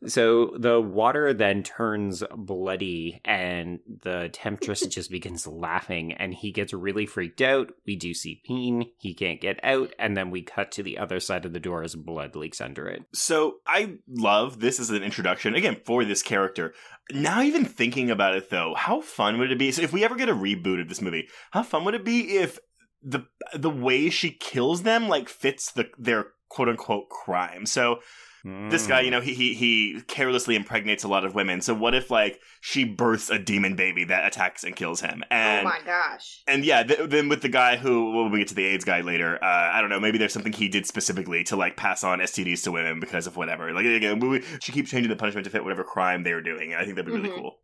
So the water then turns bloody, and the temptress just begins laughing, and he gets really freaked out. We do see Peen, he can't get out, and then we cut to the other side of the door as blood leaks under it. So I love this as an introduction again for this character. Now, even thinking about it though, how fun would it be? So, if we ever get a reboot of this movie, how fun would it be if the the way she kills them like fits the their quote unquote crime? So this guy, you know, he, he he carelessly impregnates a lot of women. So what if like she births a demon baby that attacks and kills him? And oh my gosh. and yeah, th- then with the guy who when we get to the AIDS guy later, uh, I don't know, maybe there's something he did specifically to like pass on STDs to women because of whatever. Like again, we, we- she keeps changing the punishment to fit whatever crime they were doing, and I think that'd be really Mhm. cool.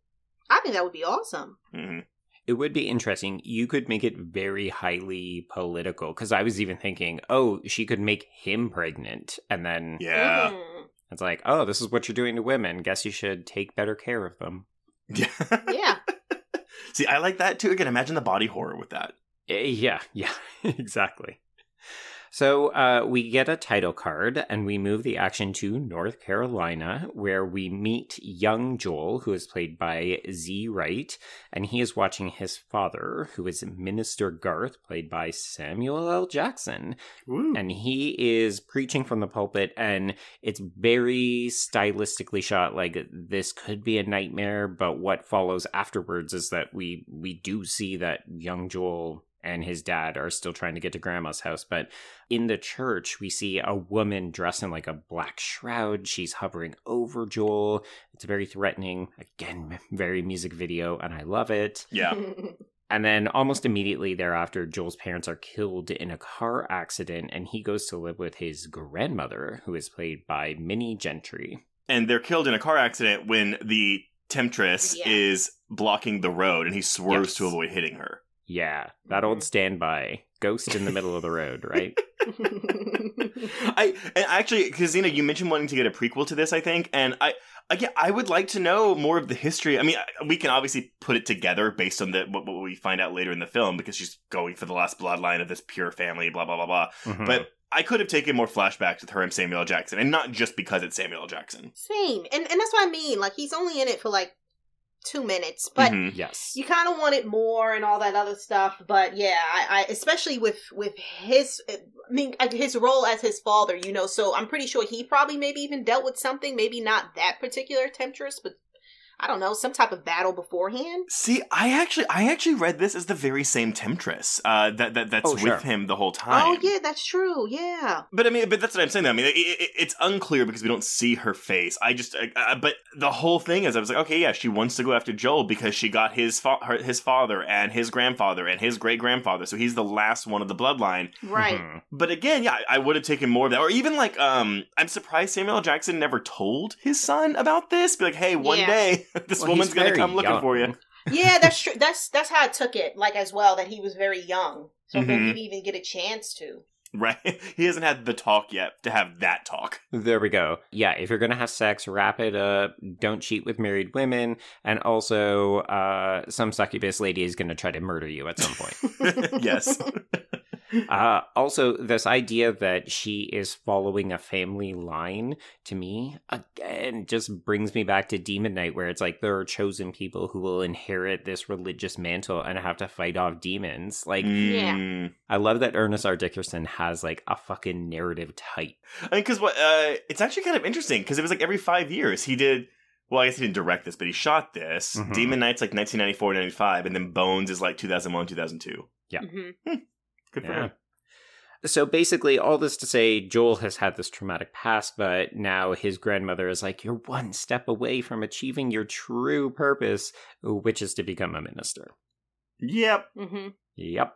I think that would be awesome. hmm It would be interesting. You could make it very highly political because I was even thinking, oh, she could make him pregnant, and then Yeah, Mhm. It's like, oh, this is what you're doing to women. Guess you should take better care of them. yeah, Yeah. See, I like that too. Again, imagine the body horror with that. Eh, Yeah, yeah, exactly. So uh, we get a title card and we move the action to North Carolina, where we meet young Joel, who is played by Z Wright, and he is watching his father, who is Minister Garth, played by Samuel L. Jackson. Woo. And he is preaching from the pulpit, and it's very stylistically shot. Like this could be a nightmare, but what follows afterwards is that we we do see that young Joel and his dad are still trying to get to grandma's house. But in the church, we see a woman dressed in like a black shroud. She's hovering over Joel. It's very threatening. Again, very music video, and I love it. yeah, And then almost immediately thereafter, Joel's parents are killed in a car accident, and he goes to live with his grandmother, who is played by Minnie Gentry. and they're killed in a car accident when the temptress Yeah. is blocking the road, and he swerves Yes. to avoid hitting her. Yeah, that old standby ghost in the middle of the road, right? I and actually, Kazina, you mentioned wanting to get a prequel to this, I think, and I again, I would like to know more of the history. I mean, we can obviously put it together based on the what, what we find out later in the film because she's going for the last bloodline of this pure family, blah blah blah blah. Mhm. But I could have taken more flashbacks with her and Samuel Jackson, and not just because it's Samuel Jackson. Same. And and that's what I mean. Like he's only in it for like two minutes. But Mhm. yes. you kind of want it more and all that other stuff but yeah I, I especially with with his i mean his role as his father you know so i'm pretty sure he probably maybe even dealt with something maybe not that particular temptress but i don't know some type of battle beforehand See, I actually, I actually read this as the very same temptress uh, that that that's Oh, sure. with him the whole time. oh yeah that's true yeah But I mean, but that's what I'm saying. Though. I mean, it, it, it's unclear because we don't see her face. I just, uh, uh, but the whole thing is, I was like, okay, yeah, she wants to go after Joel because she got his fa- her, his father and his grandfather and his great grandfather, so he's the last one of the bloodline. right Mhm. But again, yeah, I, I would have taken more of that, or even like, um, I'm surprised Samuel L. Jackson never told his son about this. Be like, hey, one Yeah. day this Well, woman's gonna very come looking young. for you. yeah that's true that's that's how i took it like as well that he was very young so I think Mhm. he didn't even get a chance to Right? He hasn't had the talk yet to have that talk. There we go. Yeah, if you're gonna have sex, wrap it up. Don't cheat with married women, and also, uh, some succubus lady is gonna try to murder you at some point. yes. Uh, also, this idea that she is following a family line to me again just brings me back to Demon Knight, where it's like there are chosen people who will inherit this religious mantle and have to fight off demons. Like, Yeah. Mm. I love that Ernest R. Dickerson has like a fucking narrative type. I mean, because what? Uh, it's actually kind of interesting because it was like every five years he did. Well, I guess he didn't direct this, but he shot this. Mhm. Demon Knight's like 1994, 95, and then Bones is like 2001, 2002. Yeah. Mhm. Good for Yeah. him. So basically, all this to say, Joel has had this traumatic past, but now his grandmother is like, You're one step away from achieving your true purpose, which is to become a minister. Yep. hmm Yep.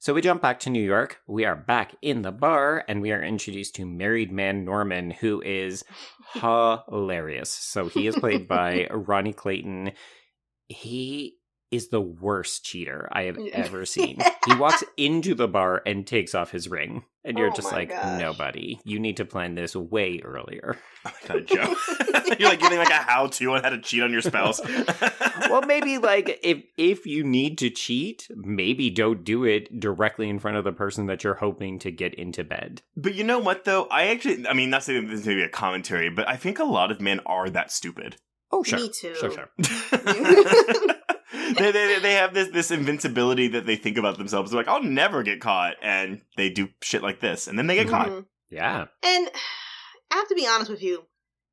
So we jump back to New York. We are back in the bar and we are introduced to married man Norman, who is hilarious. So he is played by Rony Clanton. He is the worst cheater I have ever seen. He walks into the bar and takes off his ring. And you're Oh just like, gosh. no, buddy, you need to plan this way earlier. Oh my god, Joe. You're like giving like a how to on how to cheat on your spouse. well, maybe like if if you need to cheat, maybe don't do it directly in front of the person that you're hoping to get into bed. But you know what though? I actually I mean not saying this is maybe a commentary, but I think a lot of men are that stupid. Oh, sure. Me too. Sure, sure. they, they they have this this invincibility that they think about themselves. They're like, I'll never get caught, and they do shit like this, and then they get caught. Mhm. Yeah. And I have to be honest with you.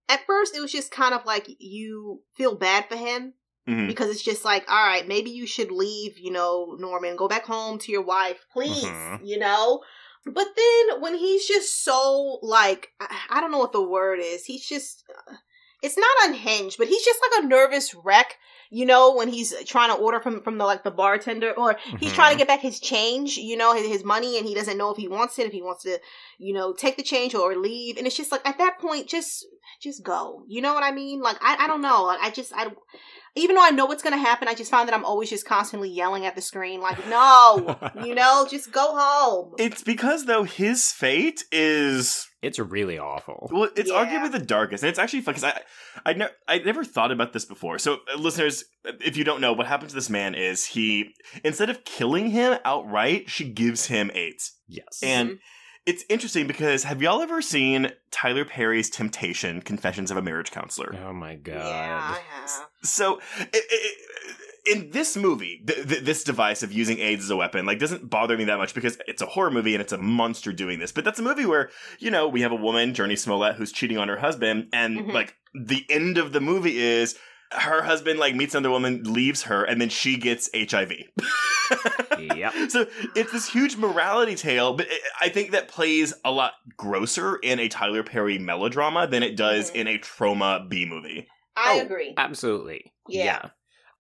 At first, it was just kind of like you feel bad for him Mhm. because it's just like, all right, maybe you should leave, you know, Norman, go back home to your wife, please, Mhm. you know? But then when he's just so, like, I, I don't know what the word is. He's just, uh, it's not unhinged, but he's just like a nervous wreck, you know, when he's trying to order from, from the, like, the bartender, or he's Mhm. trying to get back his change, you know, his, his money, and he doesn't know if he wants it, if he wants to, you know, take the change or leave. And it's just like, at that point, just, just go. You know what I mean? Like, I, I don't know. Like, I just, I, even though I know what's going to happen, I just find that I'm always just constantly yelling at the screen, like, no, you know, just go home. It's because though his fate is It's really awful. well, it's Yeah. arguably the darkest, and it's actually fun because I, I never, I never thought about this before. So, uh, listeners, if you don't know, what happened to this man is he, instead of killing him outright, she gives him AIDS, Yes. and it's interesting because have y'all ever seen Tyler Perry's Temptation: Confessions of a Marriage Counselor? oh my god. Yeah, I have. So, i i in this movie, th- th- this device of using AIDS as a weapon, like, doesn't bother me that much because it's a horror movie and it's a monster doing this. But that's a movie where, you know, we have a woman, Jurnee Smollett, who's cheating on her husband, and, Mhm. like, the end of the movie is her husband, like, meets another woman, leaves her, and then she gets HIV. Yep. So it's this huge morality tale, but it, I think that plays a lot grosser in a Tyler Perry melodrama than it does Mhm. in a Troma B movie. I Oh, agree. Absolutely. Yeah.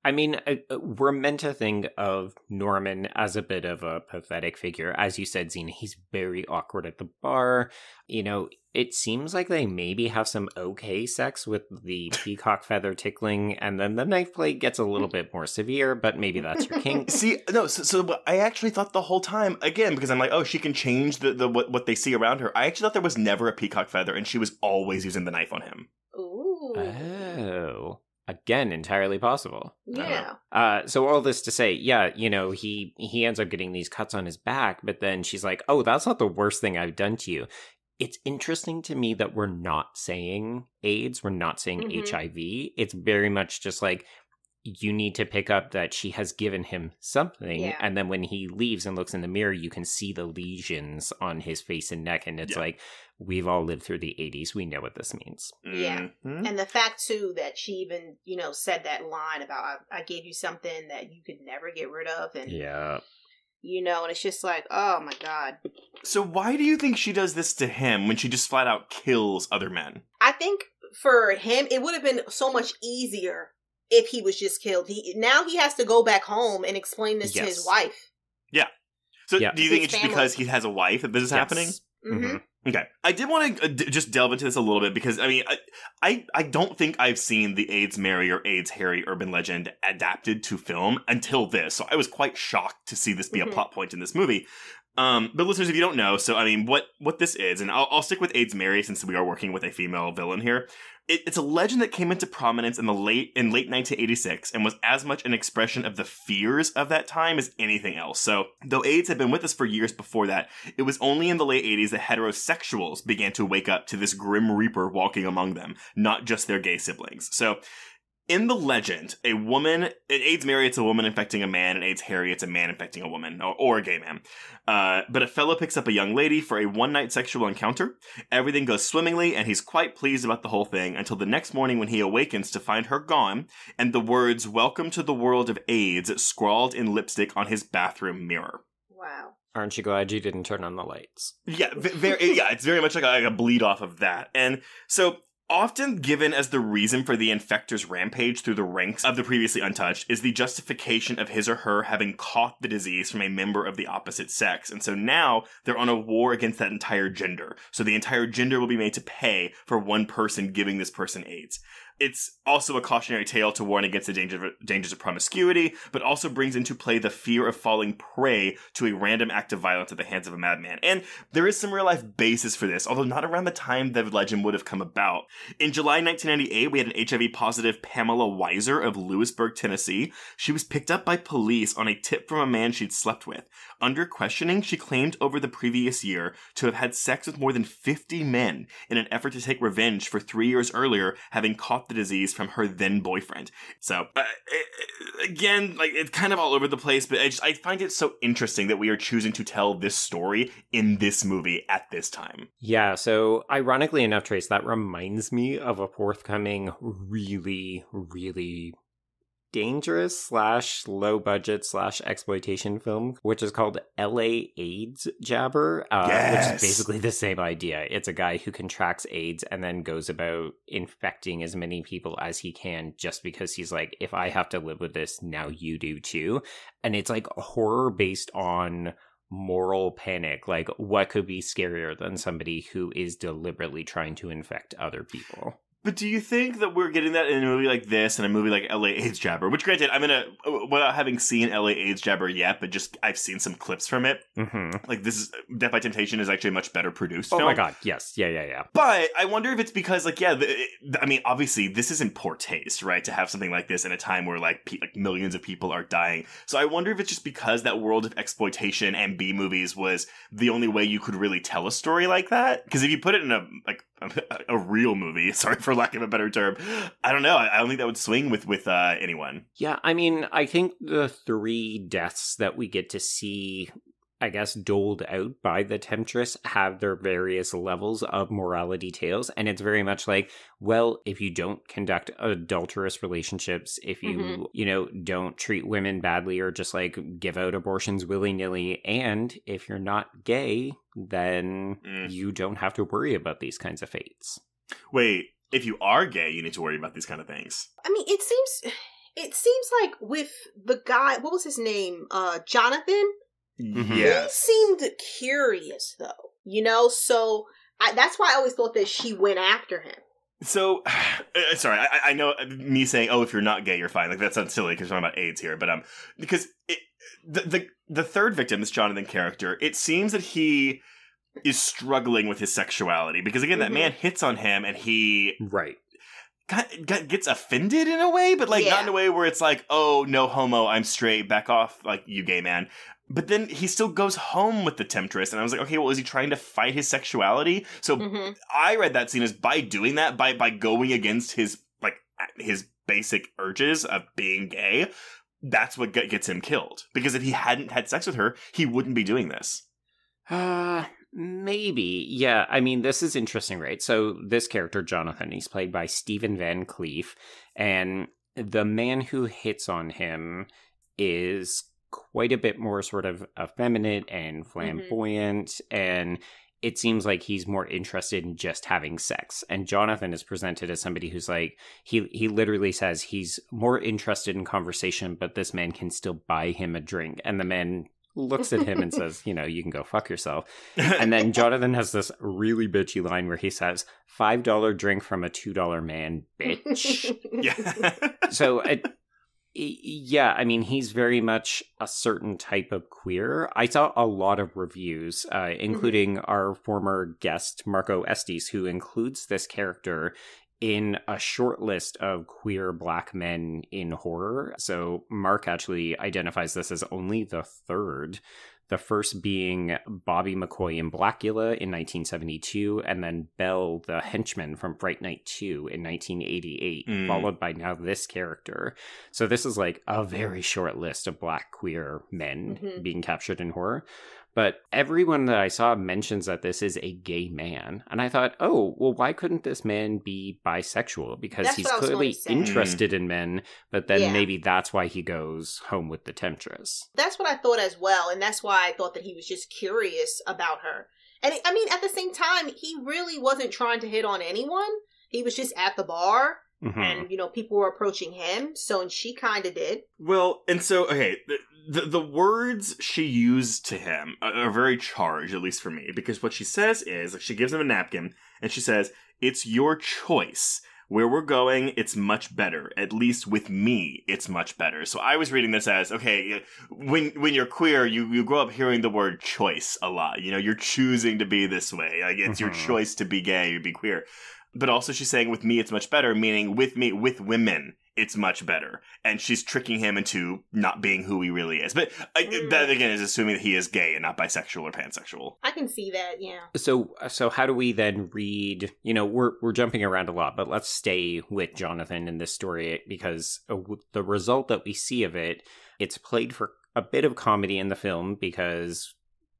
I mean, uh, uh, we're meant to think of Norman as a bit of a pathetic figure. As you said, Zena, he's very awkward at the bar. You know, it seems like they maybe have some okay sex with the peacock feather tickling, and then the knife play gets a little bit more severe, but maybe that's your kink. See, no, so, so I actually thought the whole time, again, because I'm like, oh, she can change the, the what, what they see around her. I actually thought there was never a peacock feather, and she was always using the knife on him. Ooh. Oh. Again, entirely possible. I don't know. yeah. Uh, so all this to say, yeah, you know, he he ends up getting these cuts on his back, but then she's like, "Oh, that's not the worst thing I've done to you." It's interesting to me that we're not saying AIDS, we're not saying Mhm. HIV. It's very much just like you need to pick up that she has given him something, Yeah. and then when he leaves and looks in the mirror, you can see the lesions on his face and neck, and it's Yeah. like we've all lived through the '80s. We know what this means. Yeah. Mhm. And the fact too that she even, you know, said that line about I, I gave you something that you could never get rid of and Yeah. you know, and it's just like, oh my god. So why do you think she does this to him when she just flat out kills other men? I think for him it would have been so much easier if he was just killed. He now he has to go back home and explain this to his wife. Yeah. So Yeah. do you think His it's just family. because he has a wife that this is Yes. happening? hmm Mhm. Okay, I did want to uh, d- just delve into this a little bit because I mean, I, I I don't think I've seen the AIDS Mary or AIDS Harry urban legend adapted to film until this, so I was quite shocked to see this be Mhm. a plot point in this movie. Um, but listeners, if you don't know, so I mean, what what this is, and I'll, I'll stick with AIDS Mary since we are working with a female villain here. It, it's a legend that came into prominence in the late in late 1986 and was as much an expression of the fears of that time as anything else. So, though AIDS had been with us for years before that, it was only in the late 80s that heterosexuals began to wake up to this grim reaper walking among them, not just their gay siblings. So, in the legend, a woman, in AIDS Mary, it's a woman infecting a man, and AIDS Harry, it's a man infecting a woman, or, or a gay man. Uh, but a fellow picks up a young lady for a one night sexual encounter. Everything goes swimmingly, and he's quite pleased about the whole thing until the next morning when he awakens to find her gone, and the words, Welcome to the world of AIDS, scrawled in lipstick on his bathroom mirror. Wow. Aren't you glad you didn't turn on the lights? Yeah, very. yeah, it's very much like a, like a bleed off of that. And so Often given as the reason for the infector's rampage through the ranks of the previously untouched is the justification of his or her having caught the disease from a member of the opposite sex. And so now they're on a war against that entire gender. So the entire gender will be made to pay for one person giving this person AIDS. It's also a cautionary tale to warn against the danger dangers of promiscuity, but also brings into play the fear of falling prey to a random act of violence at the hands of a madman. And there is some real life basis for this, although not around the time the legend would have come about. In July 1998, we had an HIV positive Pamela Weiser of Lewisburg, Tennessee. She was picked up by police on a tip from a man she'd slept with. Under questioning, she claimed over the previous year to have had sex with more than 50 men in an effort to take revenge for three years earlier having caught the disease from her then boyfriend. So, uh, again, like it's kind of all over the place, but I just I find it so interesting that we are choosing to tell this story in this movie at this time. Yeah, so ironically enough, Trace, that reminds me of a forthcoming really, really dangerous slash low budget slash exploitation film, which is called LA AIDS Jabber, uh, Yes. which is basically the same idea. It's a guy who contracts AIDS and then goes about infecting as many people as he can just because he's like, if I have to live with this, now you do too. And it's like horror based on moral panic. Like, what could be scarier than somebody who is deliberately trying to infect other people? But do you think that we're getting that in a movie like this and a movie like LA AIDS Jabber? Which, granted, I'm gonna without having seen LA AIDS Jabber yet, but just I've seen some clips from it. Mm-hmm. Like this is Def by Temptation is actually a much better produced. Oh film. my god, yes. Yeah, yeah, yeah. But I wonder if it's because, like, yeah, the, I mean, obviously, this is in poor taste, right? To have something like this in a time where like pe- like millions of people are dying. So I wonder if it's just because that world of exploitation and B movies was the only way you could really tell a story like that. Because if you put it in a like a, real movie, sorry for lack of a better term, I don't know. I, I don't think that would swing with with uh, anyone. Yeah, I mean, I think the three deaths that we get to see, I guess, doled out by the Temptress have their various levels of morality tales. And it's very much like, well, if you don't conduct adulterous relationships, if you, Mhm. you know, don't treat women badly or just like give out abortions willy nilly, and if you're not gay, then Mm. you don't have to worry about these kinds of fates. Wait, if you are gay, you need to worry about these kind of things. I mean, it seems it seems like with the guy, what was his name? Uh Jonathan? Mhm. He seemed curious though. You know, so I, that's why I always thought that she went after him. So, uh, sorry, I, I know me saying, "Oh, if you're not gay, you're fine." Like that sounds silly because we're talking about AIDS here, but um, because it, the the the third victim, this Jonathan character, it seems that he is struggling with his sexuality because again, that Mhm. man hits on him and he Right. got, got, gets offended in a way, but like not in a way where it's like, "Oh, no homo, I'm straight, back off, like you gay man." But then he still goes home with the temptress, and I was like, okay, well, is he trying to fight his sexuality? So hmm I read that scene as by doing that, by by going against his like his basic urges of being gay, that's what gets him killed. Because if he hadn't had sex with her, he wouldn't be doing this. Uh, maybe. Yeah, I mean, this is interesting, right? So, this character, Jonathan, he's played by Stephen Van Cleef, and the man who hits on him is quite a bit more sort of effeminate and mm-hmm. flamboyant, and it seems like he's more interested in just having sex. And Jonathan is presented as somebody who's like he he literally says he's more interested in conversation, but this man can still buy him a drink. And the man looks at him and says, you know, you can go fuck yourself. And then Jonathan has this really bitchy line where he says, five dollar drink from a two dollar man, bitch. yeah. so it, yeah, I mean, he's very much a certain type of queer. I saw a lot of reviews, uh, including our former guest Mark O. Estes, who includes this character in a short list of queer black men in horror. So Mark actually identifies this as only the third. The first being Bobby McCoy in Blacula in 1972, and then Bell, the henchman from Fright Night 2 in 1988, Mm. followed by now this character. So this is like a very short list of black queer men Mhm. being captured in horror. But everyone that I saw mentions that this is a gay man. And I thought, oh, well, why couldn't this man be bisexual? Because That's he's what I was going clearly hmm. interested in men, but then Yeah. maybe that's why he goes home with the temptress. That's what I thought as well, and that's why I thought that he was just curious about her. And I mean, at the same time, he really wasn't trying to hit on anyone. he was just at the bar Mhm. and you know people were approaching him so and she kind of did Well, and so okay, the, the the words she used to him are, are very charged, at least for me, because what she says is like she gives him a napkin and she says, "It's your choice." Where we're going, it's much better. At least with me, it's much better. So I was reading this as okay. When when you're queer, you you grow up hearing the word choice a lot. You know, you're choosing to be this way. Like it's your Mhm. choice to be gay, or be queer. But also, she's saying with me, it's much better. Meaning, with me, with women, it's much better. And she's tricking him into not being who he really is. But I, Mm. that again is assuming that he is gay and not bisexual or pansexual. i can see that yeah So so how do we then read, you know, we're we're jumping around a lot, but let's stay with Jonathan in this story because uh, the result that we see of it, it's played for a bit of comedy in the film because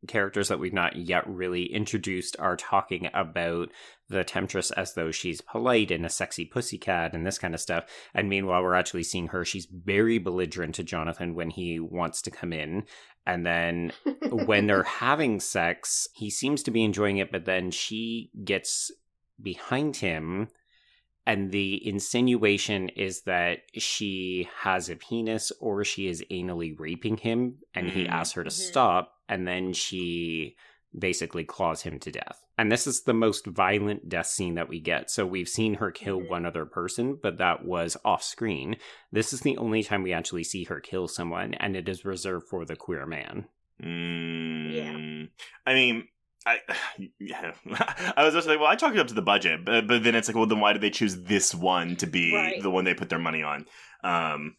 characters that we've not yet really introduced are talking about the temptress as though she's polite and a sexy pussycat and this kind of stuff. And meanwhile, we're actually seeing her. She's very belligerent to Jonathan when he wants to come in. And then when they're having sex, he seems to be enjoying it, but then she gets behind him. And the insinuation is that she has a penis or she is anally raping him. And he Mm. asks her to Mhm. stop. And then she basically claws him to death. And this is the most violent death scene that we get. So we've seen her kill Mhm. one other person, but that was off screen. This is the only time we actually see her kill someone, and it is reserved for the queer man. Mm, I mean, I yeah. I was just like, well, I talked it up to the budget, but but then it's like, well, then why did they choose this one to be Right. the one they put their money on? Um,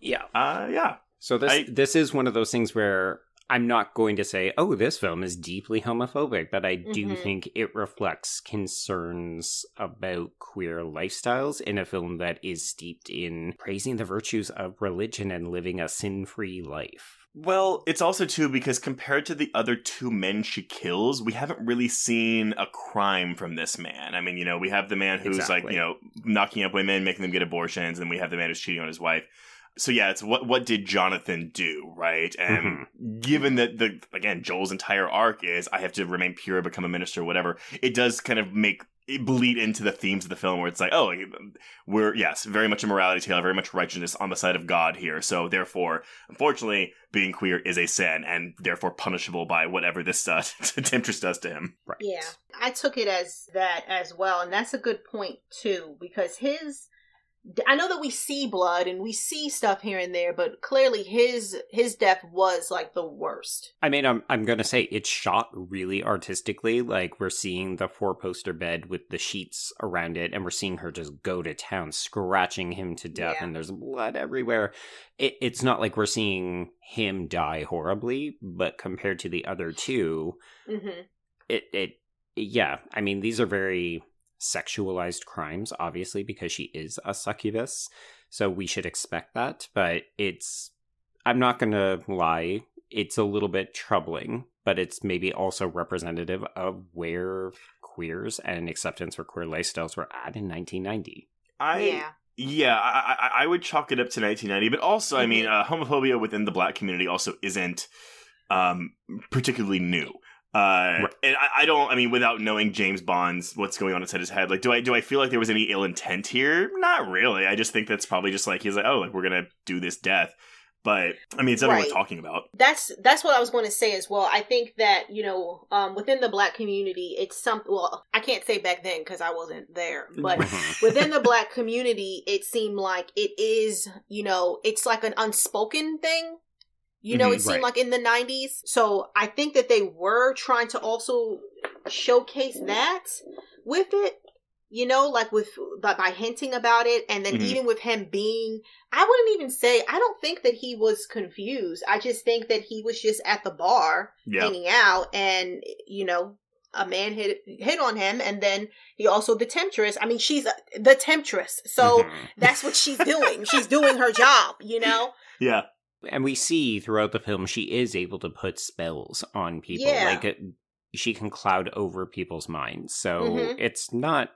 Yeah. uh, yeah. So this I- this is one of those things where I'm not going to say, "Oh, this film is deeply homophobic," but I do Mhm. think it reflects concerns about queer lifestyles in a film that is steeped in praising the virtues of religion and living a sin-free life. Well, it's also too because compared to the other two men she kills, we haven't really seen a crime from this man. I mean, you know, we have the man who's like, you know, knocking up women, making them get abortions, and we have the man who's cheating on his wife. So yeah, it's what what did Jonathan do, right? And given that the again Joel's entire arc is I have to remain pure, become a minister, whatever, it does kind of make it bleed into the themes of the film where it's like, oh, we're yes, very much a morality tale, very much righteousness on the side of God here. So therefore, unfortunately, being queer is a sin and therefore punishable by whatever this uh, temptress does to him. Right. Yeah, I took it as that as well, and that's a good point too because his. I know that we see blood and we see stuff here and there, but clearly his his death was like the worst. I mean, I'm I'm gonna say it's shot really artistically. Like we're seeing the four poster bed with the sheets around it, and we're seeing her just go to town, scratching him to death, Yeah. and there's blood everywhere. It, it's not like we're seeing him die horribly, but compared to the other two, Mm-hmm. it it yeah. I mean, these are very sexualized crimes, obviously, because she is a succubus. So we should expect that, but it's I'm not going to lie, it's a little bit troubling, but it's maybe also representative of where queers and acceptance for queer lifestyles were at in 1990. I yeah, Yeah, I, I, I would chalk it up to 1990, but also, I mean, uh, homophobia within the black community also isn't um, particularly new. Uh, Right. and I, I don't. I mean, without knowing James Bond's what's going on inside his head, like, do I do I feel like there was any ill intent here? Not really. I just think that's probably just like he's like, oh, like we're gonna do this death. But I mean, it's everyone Right. talking about. that's that's what I was going to say as well. I think that you know, um, within the black community, it's some. Well, I can't say back then because I wasn't there, but within the black community, it seemed like it is, you know, it's like an unspoken thing. You know, Mhm, it seemed right. like in the 90s. So I think that they were trying to also showcase that with it, you know, like with by, by hinting about it. And then Mhm. even with him being, I wouldn't even say, I don't think that he was confused. I just think that he was just at the bar Yeah, hanging out and, you know, a man hit hit on him and then he also the temptress i mean she's a, the temptress so Mhm. that's what she's doing she's doing her job you know yeah, and we see throughout the film she is able to put spells on people Yeah. like it, she can cloud over people's minds so Mhm. it's not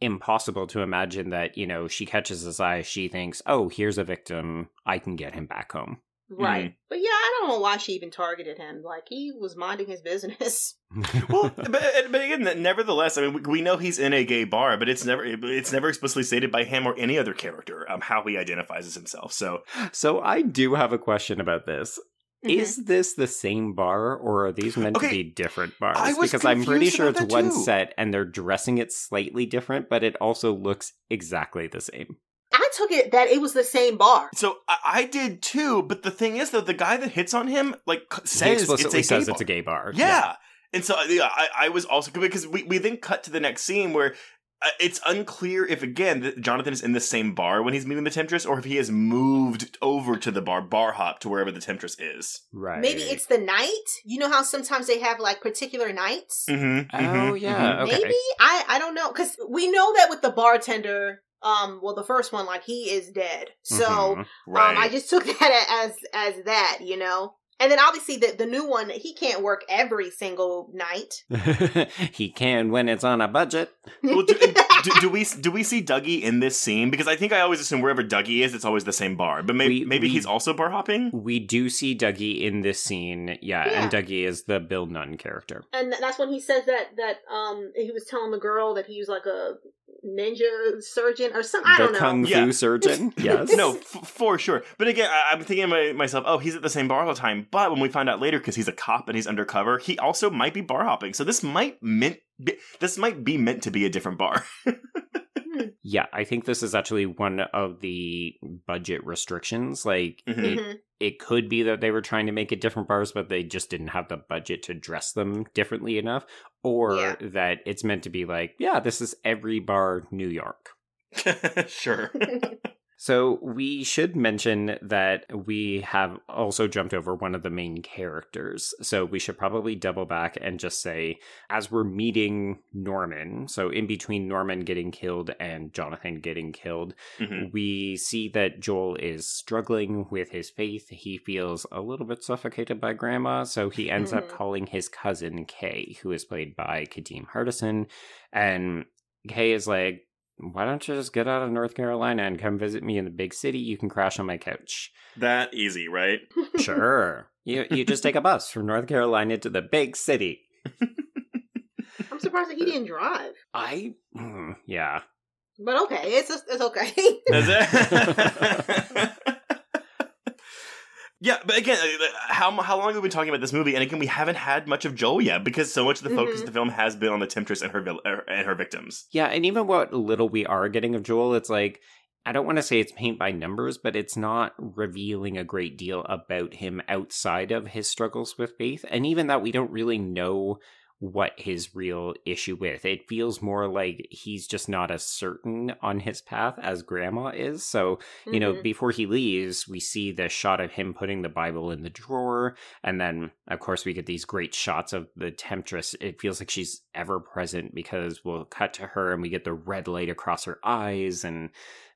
impossible to imagine that you know she catches his eye she thinks oh here's a victim i can get him back home Right. But yeah, I don't know why she even targeted him. Like he was minding his business. well, but, but again, nevertheless, I mean, we, we know he's in a gay bar, but it's never it's never explicitly stated by him or any other character um, how he identifies as himself. So, so I do have a question about this. Mhm. Is this the same bar, or are these meant Okay, to be different bars? I was because I'm pretty sure it's one too. set, and they're dressing it slightly different, but it also looks exactly the same. I took it that it was the same bar. so I, I did too. But the thing is, though, the guy that hits on him like c- he says it's a says gay it's a bar. gay bar. Yeah. And so yeah, I, I was also because we, we then cut to the next scene where uh, it's unclear if again that Jonathan is in the same bar when he's meeting the Temptress or if he has moved over to the bar bar hop to wherever the Temptress is. right. Maybe it's the night. You know how sometimes they have like particular nights. Mm-hmm, Oh yeah. Okay. Maybe I I don't know because we know that with the bartender. Um, well, the first one, like he is dead. So, Mhm. right. um, I just took that as as that, you know. And then obviously the the new one, he can't work every single night. he can when it's on a budget. well, do, do, do we do we see Dougie in this scene? Because I think I always assume wherever Dougie is, it's always the same bar. But maybe We- maybe we- he's also bar hopping. We do see Dougie in this scene, yeah, Yeah. and Dougie is the Bill Nunn character. and that's when he says that that um he was telling the girl that he was like a ninja surgeon or something. I the don't know. kung fu Yeah. surgeon. Yes. No, f- for sure. But again, I- I'm thinking to my- myself, oh, he's at the same bar all the time. But when we find out later, because he's a cop and he's undercover, he also might be bar hopping. So this might meant be, this might be meant to be a different bar. Yeah, I think this is actually one of the budget restrictions. Like Mhm. it, it could be that they were trying to make it different bars, but they just didn't have the budget to dress them differently enough, or Yeah. that it's meant to be like, yeah, this is every bar New York. sure. So we should mention that we have also jumped over one of the main characters. So we should probably double back and just say, as we're meeting Norman, so in between Norman getting killed and Jonathan getting killed, Mhm. we see that Joel is struggling with his faith. He feels a little bit suffocated by Grandma, so he ends up Mhm. calling his cousin Kay, who is played by Kadeem Hardison. And Kay is like, why don't you just get out of North Carolina and come visit me in the big city? You can crash on my couch. That easy, right? Sure. you you just take a bus from North Carolina to the big city. I'm surprised that he didn't drive. I mm, yeah. But okay, it's it's okay. Is it? yeah, but again, uh, how how long have we been talking about this movie? And again, we haven't had much of Joel yet because so much of the focus Mhm. of the film has been on the temptress and her vil- er, and her victims. Yeah, and even what little we are getting of Joel, it's like I don't want to say it's paint by numbers, but it's not revealing a great deal about him outside of his struggles with faith. And even that we don't really know what his real issue with. It feels more like he's just not as certain on his path as grandma is. So, you know, Mhm. before he leaves, we see the shot of him putting the Bible in the drawer. And then, of course, we get these great shots of the temptress. It feels like she's ever present because we'll cut to her and we get the red light across her eyes and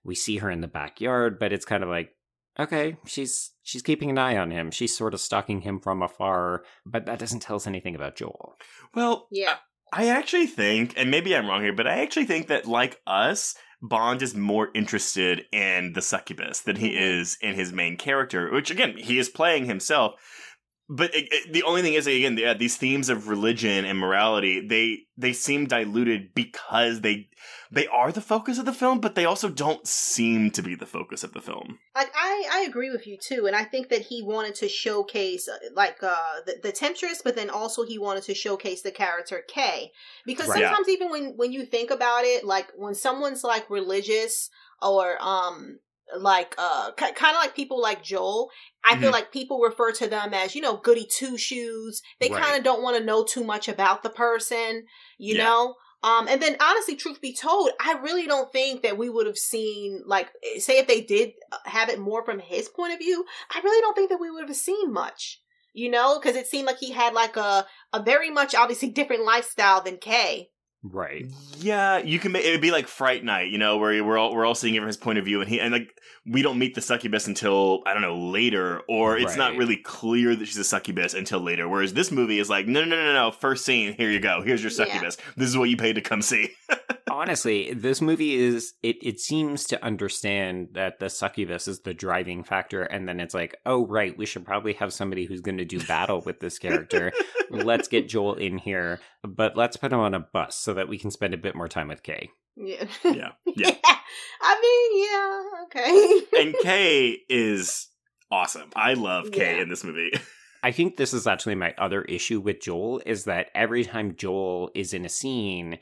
we see her in the backyard, but it's kind of like, okay, she's she's keeping an eye on him. She's sort of stalking him from afar, but that doesn't tell us anything about Joel. Well, yeah. I actually think, and maybe I'm wrong here, but I actually think that like us, Bond is more interested in the succubus than he Mhm. is in his main character, which again, he is playing himself. But it, it- the only thing is, again, yeah, these themes of religion and morality, they they seem diluted because they they are the focus of the film, but they also don't seem to be the focus of the film. Like I, I agree with you too, and I think that he wanted to showcase uh, like uh the, the temptress, but then also he wanted to showcase the character k because Right. Yeah. sometimes even when when you think about it, like when someone's like religious or um like uh kind of like people like Joel, I feel Mhm. like people refer to them as you know goody two shoes. They Right. kind of don't want to know too much about the person, you Yeah. know. Um, and then honestly, truth be told, I really don't think that we would have seen like say if they did uh, have it more from his point of view, I really don't think that we would have seen much. You know, because it seemed like he had like a a very much obviously different lifestyle than Kay. Right. Yeah, you can make it would be like Fright Night, you know, where we're all we're all seeing it from his point of view, and he and like we don't meet the succubus until I don't know later, or it's not really clear that she's a succubus until later. Whereas this movie is like, no, no, no, no, no. First scene, here you go. Here's your Yeah. succubus. This is what you paid to come see. honestly, this movie is it it seems to understand that the succubus is the driving factor and then it's like, "Oh right, we should probably have somebody who's going to do battle with this character. let's get Joel in here, but let's put him on a bus so that we can spend a bit more time with Kay." Yeah. Yeah, yeah. I mean, yeah, okay. and Kay is awesome. I love Kay Yeah. in this movie. I think this is actually my other issue with Joel is that every time Joel is in a scene,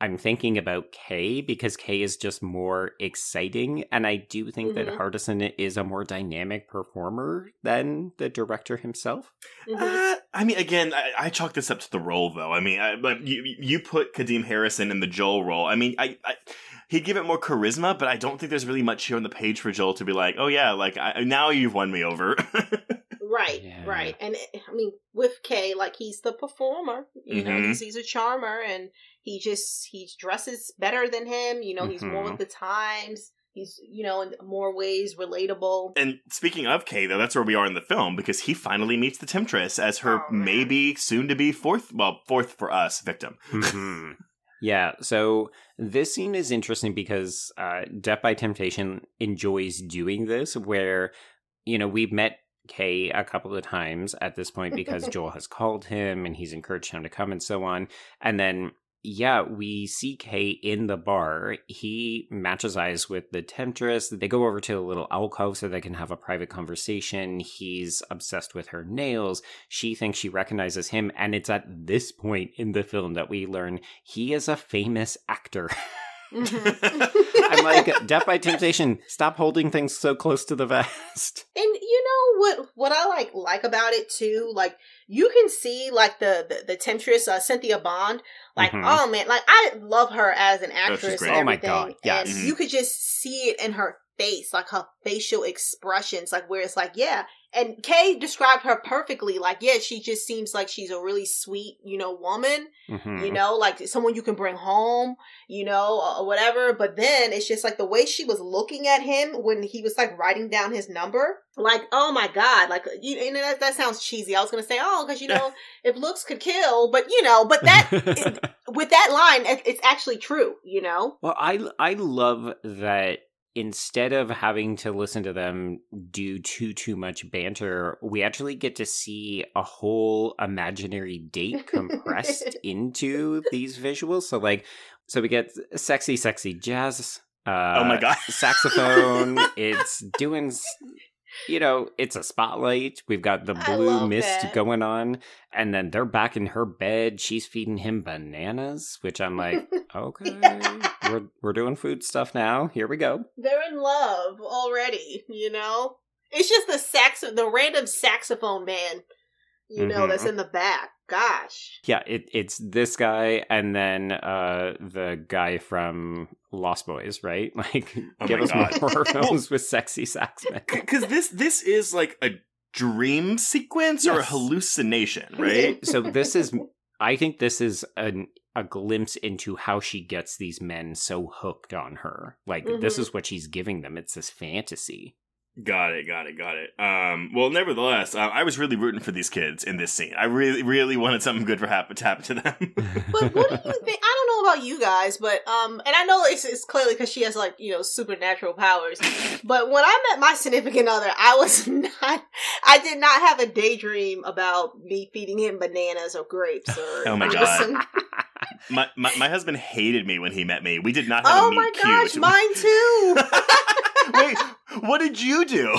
I'm thinking about K because K is just more exciting. And I do think that Mhm. Hardison is a more dynamic performer than the director himself. Mhm. Uh, I mean, again, I, I chalk this up to the role, though. I mean, I, but you you put Kadeem Hardison in the Joel role. I mean, I, I he'd give it more charisma, but I don't think there's really much here on the page for Joel to be like, oh yeah, like I, now you've won me over. Right, Yeah. right. And it- I mean, with Kay, like he's the performer. You know, Mhm. he's he's a charmer, and he just he dresses better than him. You know, he's more Mhm. with the times. He's you know in more ways relatable. and speaking of Kay, though, that's where we are in the film because he finally meets the Temptress as her Oh, maybe soon to be fourth, well, fourth for us victim. Mhm. yeah, so this scene is interesting because uh, Def by Temptation enjoys doing this, where, you know, we've met Kay a couple of times at this point because Joel has called him and he's encouraged him to come and so on. And then, yeah, we see Kay in the bar. He matches eyes with the Temptress. They go over to a little alcove so they can have a private conversation. He's obsessed with her nails. She thinks she recognizes him. And it's at this point in the film that we learn he is a famous actor. I'm like, mm-hmm. Def by Temptation, stop holding things so close to the vest. And you know what? What I like like about it too, like you can see like the the, the temptress uh, Cynthia Bond. Like, Mhm. oh man, like I love her as an actress. great. and Oh my God, yes. and you could just see it in her face, like her facial expressions, like where it's like, yeah. And Kay described her perfectly. Like, yeah, she just seems like she's a really sweet, you know, woman. Mhm. You know, like someone you can bring home, you know, or whatever. But then it's just like the way she was looking at him when he was like writing down his number. Like, oh my God. Like, you, and that, that sounds cheesy. I was going to say, oh, because, you know, if looks could kill, but, you know, but that, it- with that line, it, it's actually true, you know? Well, I I love that instead of having to listen to them do too too much banter, we actually get to see a whole imaginary date compressed into these visuals. So like so we get sexy sexy jazz uh oh my god. saxophone, it's doing s- you know, it's a spotlight. We've got the blue mist going on, and then they're back in her bed. She's feeding him bananas, which I'm like, okay, we're we're doing food stuff now. Here we go. They're in love already, you know? It's just the sax, the random saxophone man, you know, Mhm. that's in the back. Gosh. Yeah, it, it's this guy and then uh the guy from Lost Boys, right? Like, Oh give us God. more horror films with sexy saxmen. Because this this is like a dream sequence or a hallucination, right? so this is i think this is an, a glimpse into how she gets these men so hooked on her like this Mhm. is what she's giving them it's this fantasy Got it, got it, got it. Um, well, nevertheless, uh, I was really rooting for these kids in this scene. I really, really wanted something good for happen to happen to them. But what do you think? I don't know about you guys, but um, and I know it's, it's clearly because she has like you know supernatural powers. But when I met my significant other, I was not, I did not have a daydream about me feeding him bananas or grapes or. Oh my or God. some- my, my my husband hated me when he met me. We did not have a Oh meet my cute. gosh, mine too. Wait, what did you do?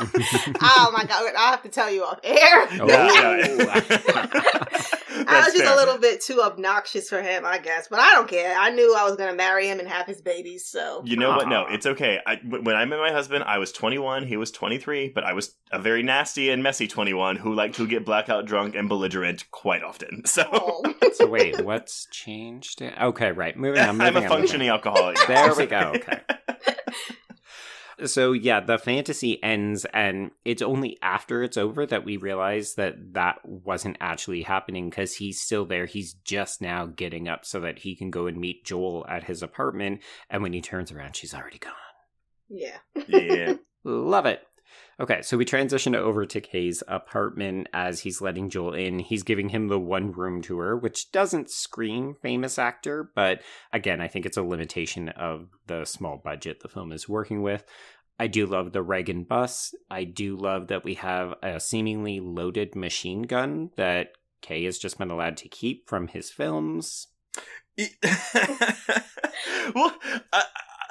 oh my god, I have to tell you off air. Oh. I was just fair. a little bit too obnoxious for him, I guess. But I don't care. I knew I was going to marry him and have his babies, so. You know what? No, it's okay. I, when I met my husband, I was 21. He was 23, but I was a very nasty and messy 21 who liked to get blackout drunk and belligerent quite often. So Oh. so wait what's changed okay right moving on I'm a on. functioning alcoholic. There we go, okay. So yeah the fantasy ends and it's only after it's over that we realize that that wasn't actually happening because he's still there he's just now getting up so that he can go and meet joel at his apartment and when he turns around she's already gone yeah. yeah. love it Okay, so we transition over to Kay's apartment as he's letting Joel in. He's giving him the one room tour, which doesn't scream famous actor, but again, I think it's a limitation of the small budget the film is working with. I do love the Reagan bus. I do love that we have a seemingly loaded machine gun that Kay has just been allowed to keep from his films. well, uh,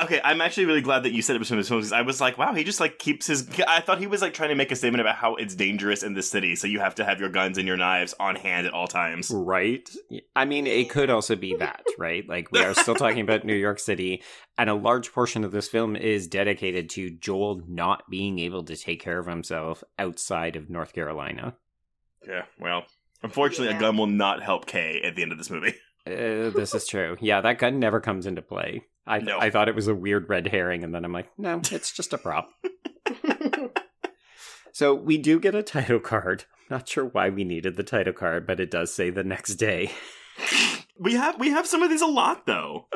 okay, I'm actually really glad that you said it between his films. I was like, wow, he just like keeps his. I thought he was like trying to make a statement about how it's dangerous in the city, so you have to have your guns and your knives on hand at all times. Right. I mean, it could also be that, right? Like, we are still talking about New York City, and a large portion of this film is dedicated to Joel not being able to take care of himself outside of North Carolina. Yeah, well, unfortunately, Yeah. a gun will not help Kay at the end of this movie. Uh, this is true. Yeah, that gun never comes into play. I No. I thought it was a weird red herring, and then I'm like, no, it's just a prop. So we do get a title card. Not sure why we needed the title card, but it does say the next day. We have we have some of these a lot though.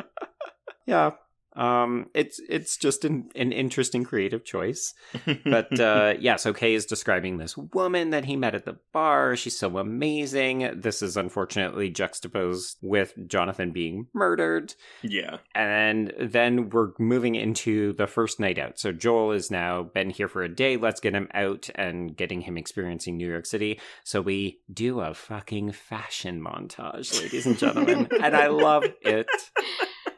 Yeah. Um it's it's just an, an interesting creative choice. But uh yeah, so Kay is describing this woman that he met at the bar. She's so amazing. This is unfortunately juxtaposed with Jonathan being murdered. yeah, And then we're moving into the first night out. So Joel is now been here for a day. Let's get him out and getting him experiencing New York City. So we do a fucking fashion montage, ladies and gentlemen. and I love it.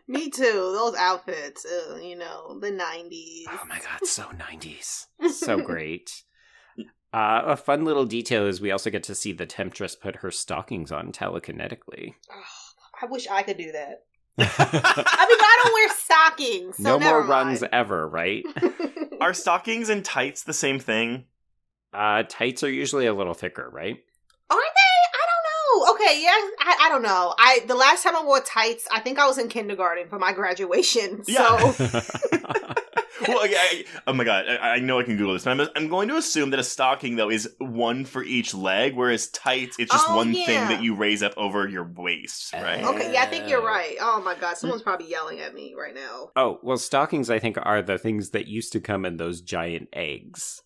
Me too. Those outfits, uh, you know, the '90s. Oh my god, so 90s. So great. Uh, a fun little detail is we also get to see the Temptress put her stockings on telekinetically. I wish I could do that. I mean, I don't wear stockings. So no more never runs ever, right? are stockings and tights the same thing? Uh, tights are usually a little thicker, right? Are they? I. Okay, yeah, I, I don't know. I the last time I wore tights, I think I was in kindergarten for my graduation. Yeah. So well, I, I- oh my god, I, I know I can Google this, but I'm, I'm going to assume that a stocking though is one for each leg, whereas tights it's just Oh, one thing that you raise up over your waist, right? Oh. okay, yeah, I think you're right. Oh my god, someone's mm. probably yelling at me right now. Oh, well, stockings, I think, are the things that used to come in those giant eggs.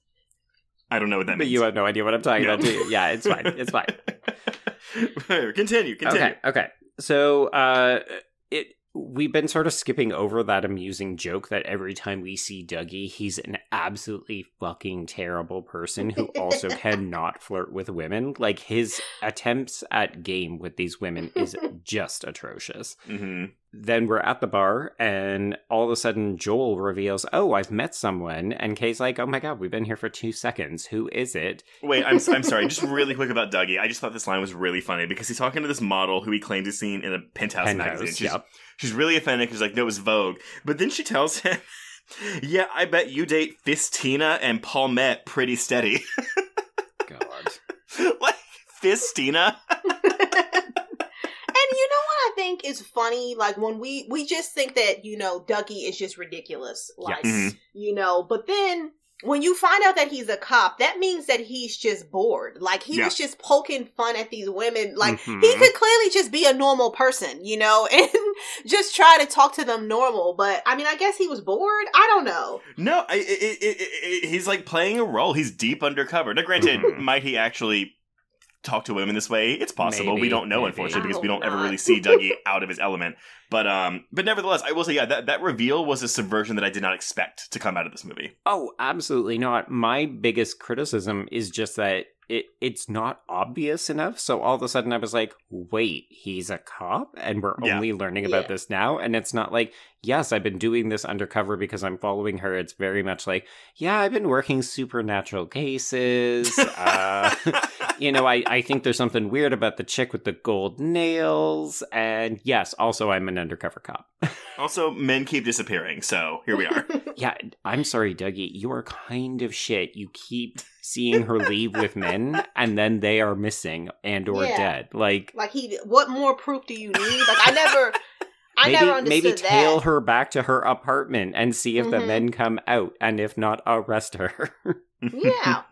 I don't know what that But means. you have no idea what I'm talking No. about, do you? Yeah, it's fine. It's fine. continue, continue. Okay, okay. So, uh, it we've been sort of skipping over that amusing joke that every time we see Dougie, he's an absolutely fucking terrible person who also cannot flirt with women. Like his attempts at game with these women is just atrocious. hmm then we're at the bar and all of a sudden joel reveals oh i've met someone and kay's like oh my god we've been here for two seconds who is it Wait, I'm I'm sorry. Just really quick about Dougie. I just thought this line was really funny because he's talking to this model who he claimed to seen in a penthouse, magazine. Penthouse, She's, yep. she's really offended. She's like, "No, it was Vogue." But then she tells him, "Yeah, I bet you date Fistina and Palmette pretty steady." god like Fistina. And you know what I think is funny? Like when we we just think that you know Dougie is just ridiculous, like yes you know. But then when you find out that he's a cop, that means that he's just bored. Like he Yeah. was just poking fun at these women. Like Mhm. he could clearly just be a normal person, you know, and just try to talk to them normal. But I mean, I guess he was bored. I don't know. No, I, it, it, it, it, he's like playing a role. He's deep undercover. Now, granted, Mhm. might he actually talk to women this way? It's possible. we don't know, maybe. unfortunately, because we don't ever really see Dougie out of his element. But um, but nevertheless, I will say, yeah, that that reveal was a subversion that I did not expect to come out of this movie. oh absolutely not my biggest criticism is just that it it's not obvious enough so all of a sudden i was like wait he's a cop and we're Yeah. only learning about Yeah. this now and it's not like yes i've been doing this undercover because i'm following her it's very much like yeah i've been working supernatural cases uh you know, I, I think there's something weird about the chick with the gold nails. And yes, also, I'm an undercover cop. also, men keep disappearing, so here we are. yeah, I'm sorry, Dougie. You are kind of shit. You keep seeing her leave with men, and then they are missing and or Yeah. dead. Like, Like he, what more proof do you need? Like I never, I maybe, never understood maybe that. tail her back to her apartment and see if the Mhm. men come out. And if not, arrest her. Yeah.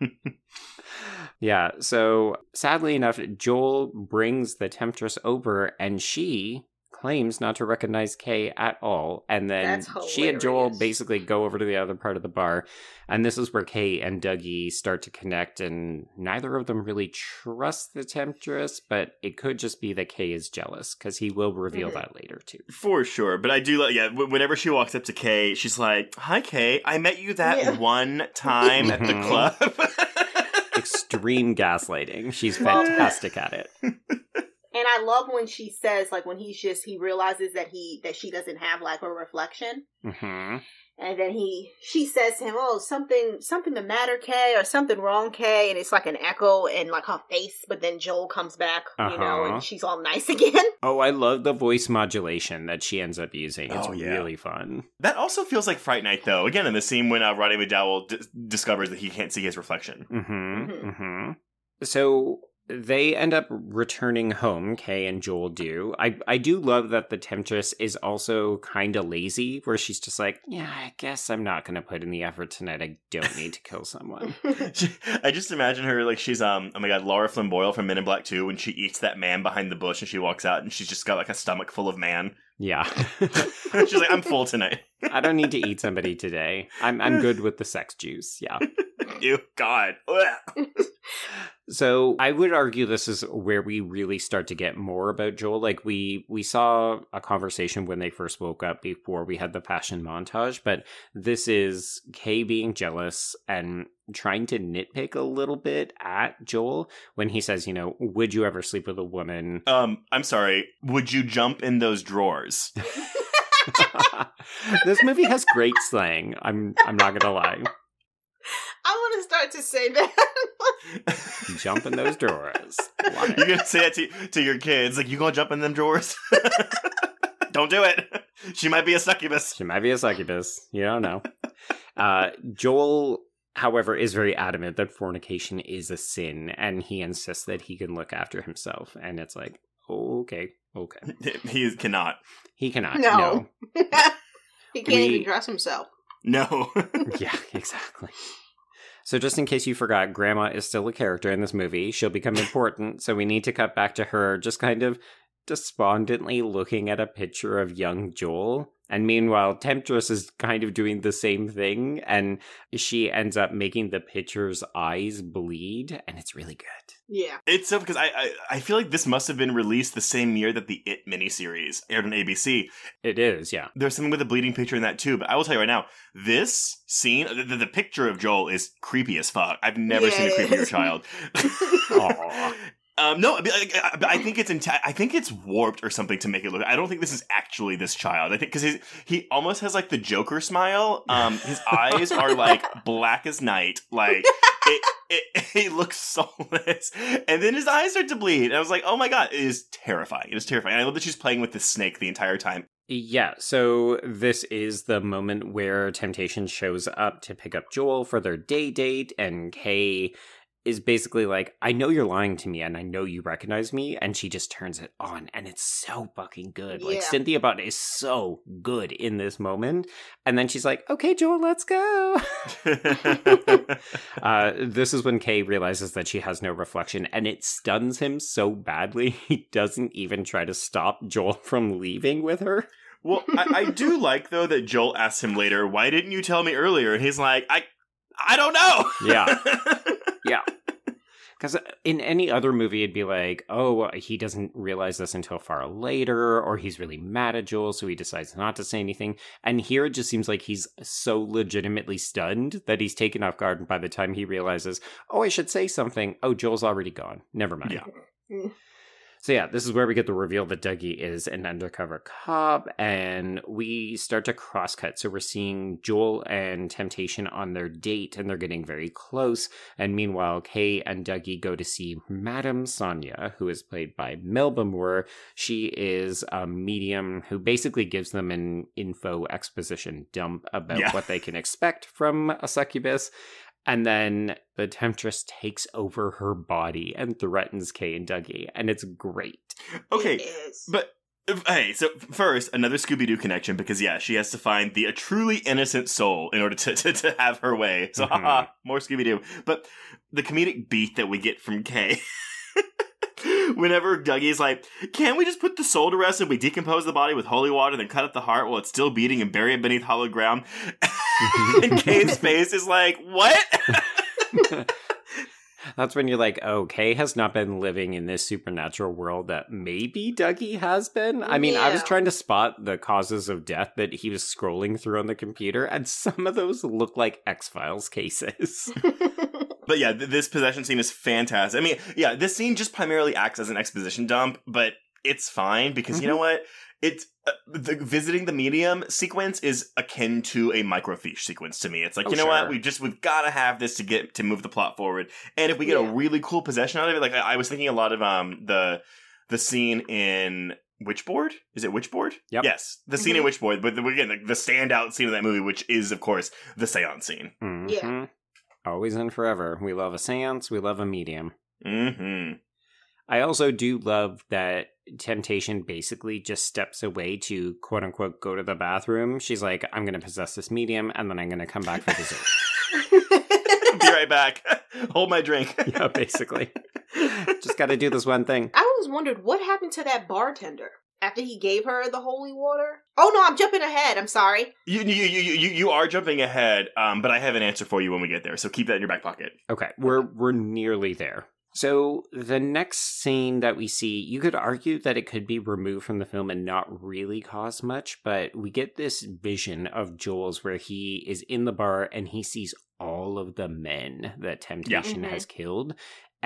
Yeah, so sadly enough, Joel brings the Temptress over and she claims not to recognize Kay at all. And then she and Joel basically go over to the other part of the bar. And this is where Kay and Dougie start to connect, and neither of them really trust the Temptress, but it could just be that Kay is jealous, because he will reveal Mhm. that later, too. For sure, but I do like yeah. Whenever she walks up to Kay, she's like, "Hi, Kay. I met you that Yeah. one time at the Mhm. club." Extreme gaslighting. She's fantastic at it. And I love when she says, like, when he's just he realizes that he that she doesn't have like a reflection, hmm and then he she says to him, "Oh, something something the matter, Kay, or something wrong, Kay," and it's like an echo in like her face. But then Joel comes back, you know, Uh-huh. and she's all nice again. Oh, I love the voice modulation that she ends up using. It's Oh, yeah. really fun. that also feels like Fright Night, though. Again, in the scene when uh, Roddy McDowall d- discovers that he can't see his reflection. Mm-hmm. Mhm. Mm-hmm. So they end up returning home, Kay and Joel do. I, I do love that the Temptress is also kind of lazy, where she's just like, yeah, I guess I'm not going to put in the effort tonight. I don't need to kill someone. She- I just imagine her like she's um oh my god Lara Flynn Boyle from Men in Black Two when she eats that man behind the bush and she walks out and she's just got like a stomach full of man. yeah. she's like I'm full tonight. I don't need to eat somebody today. I'm, I'm good with the sex juice. Yeah. Ew, God. So I would argue this is where we really start to get more about Joel. Like we we saw a conversation when they first woke up before we had the passion montage, but this is Kay being jealous and trying to nitpick a little bit at Joel when he says, you know, would you ever sleep with a woman? Um, I'm sorry. Would you jump in those drawers? this movie has great slang. I'm I'm not gonna lie. I want to start to say that. Jump in those drawers. Love. You're gonna say that to, to your kids, like you gonna jump in them drawers? Don't do it. She might be a succubus. She might be a succubus. You don't know. Uh, Joel, however, is very adamant that fornication is a sin, and he insists that he can look after himself. And it's like, okay, okay. He cannot. He cannot. No. he can't We- even dress himself. No. No. Yeah, exactly. So, just in case you forgot, Grandma is still a character in this movie. She'll become important, so we need to cut back to her just kind of despondently looking at a picture of young Joel. And meanwhile, Temptress is kind of doing the same thing, and she ends up making the picture's eyes bleed, and it's really good. Yeah. It's so because I, I I feel like this must have been released the same year that the It miniseries aired on ABC. It is, yeah. There's something with a bleeding picture in that too. But I will tell you right now, this scene, the, the, the picture of Joel is creepy as fuck. I've never Yeah, seen a creepier is. child. Um, no, I, I- I think it's enti- I think it's warped or something to make it look. I don't think this is actually this child. I think because he almost has like the Joker smile. Um, his eyes are like black as night. Like it, he looks soulless, and then his eyes start to bleed. And I was like, oh my god, it is terrifying. It is terrifying. I love that she's playing with this snake the entire time. Yeah, so this is the moment where Temptation shows up to pick up Joel for their day date, and Kay is basically like, I know you're lying to me, and I know you recognize me, and she just turns it on, and it's so fucking good. Like, Cynthia Bond is so good in this moment, and then she's like, okay, Joel, let's go. uh, this is when Kay realizes that she has no reflection, and it stuns him so badly, he doesn't even try to stop Joel from leaving with her. well, I, I do like though that Joel asks him later, "Why didn't you tell me earlier?" And he's like, "I, I don't know." Yeah. Because uh, in any other movie, it'd be like, oh, he doesn't realize this until far later, or he's really mad at Joel, so he decides not to say anything. And here it just seems like he's so legitimately stunned that he's taken off guard. And by the time he realizes, oh, I should say something, oh, Joel's already gone. Never mind. Yeah. Mm. So yeah, this is where we get the reveal that Dougie is an undercover cop, and we start to crosscut. So we're seeing Joel and Temptation on their date, and they're getting very close. And meanwhile, Kay and Dougie go to see Madame Sonia, who is played by Melba Moore. She is a medium who basically gives them an info exposition dump about Yeah. what they can expect from a succubus. And then the Temptress takes over her body and threatens Kay and Dougie, and it's great. okay, It is. But hey, so first another Scooby Doo connection because yeah, she has to find the a truly innocent soul in order to to, to have her way. So Mhm. haha, more Scooby Doo. But the comedic beat that we get from Kay. whenever Dougie's like, "Can't we just put the soul to rest and we decompose the body with holy water, then cut up the heart while it's still beating and bury it beneath hollow ground?" and Kay's face is like, "What?" That's when you're like, oh, Kay has not been living in this supernatural world that maybe Dougie has been. I mean, I was trying to spot the causes of death that he was scrolling through on the computer, and some of those look like X Files cases. But yeah, th- this possession scene is fantastic. I mean, yeah, this scene just primarily acts as an exposition dump, but it's fine because you know what? It's uh, the visiting the medium sequence is akin to a microfiche sequence to me. It's like Oh, you know what? We just we've got to have this to get to move the plot forward. And if we get Yeah. a really cool possession out of it, like I, I was thinking a lot of um the the scene in Witchboard. Is it Witchboard? Yep. Yes, the scene in Witchboard. But the, again, the, the standout scene of that movie, which is of course the seance scene. Mhm. Always and forever. We love a seance, we love a medium. hmm I also do love that Temptation basically just steps away to quote unquote go to the bathroom. She's like, I'm going to possess this medium and then I'm going to come back for dessert. Be right back. Hold my drink. yeah, basically. just got to do this one thing. I always wondered what happened to that bartender after he gave her the holy water. Oh no, I'm jumping ahead. I'm sorry. You, you, you, you, you are jumping ahead, um, but I have an answer for you when we get there, so keep that in your back pocket. Okay, we're we're nearly there. So the next scene that we see, you could argue that it could be removed from the film and not really cause much, but we get this vision of Joel's where he is in the bar and he sees all of the men that Temptation Mhm. has killed.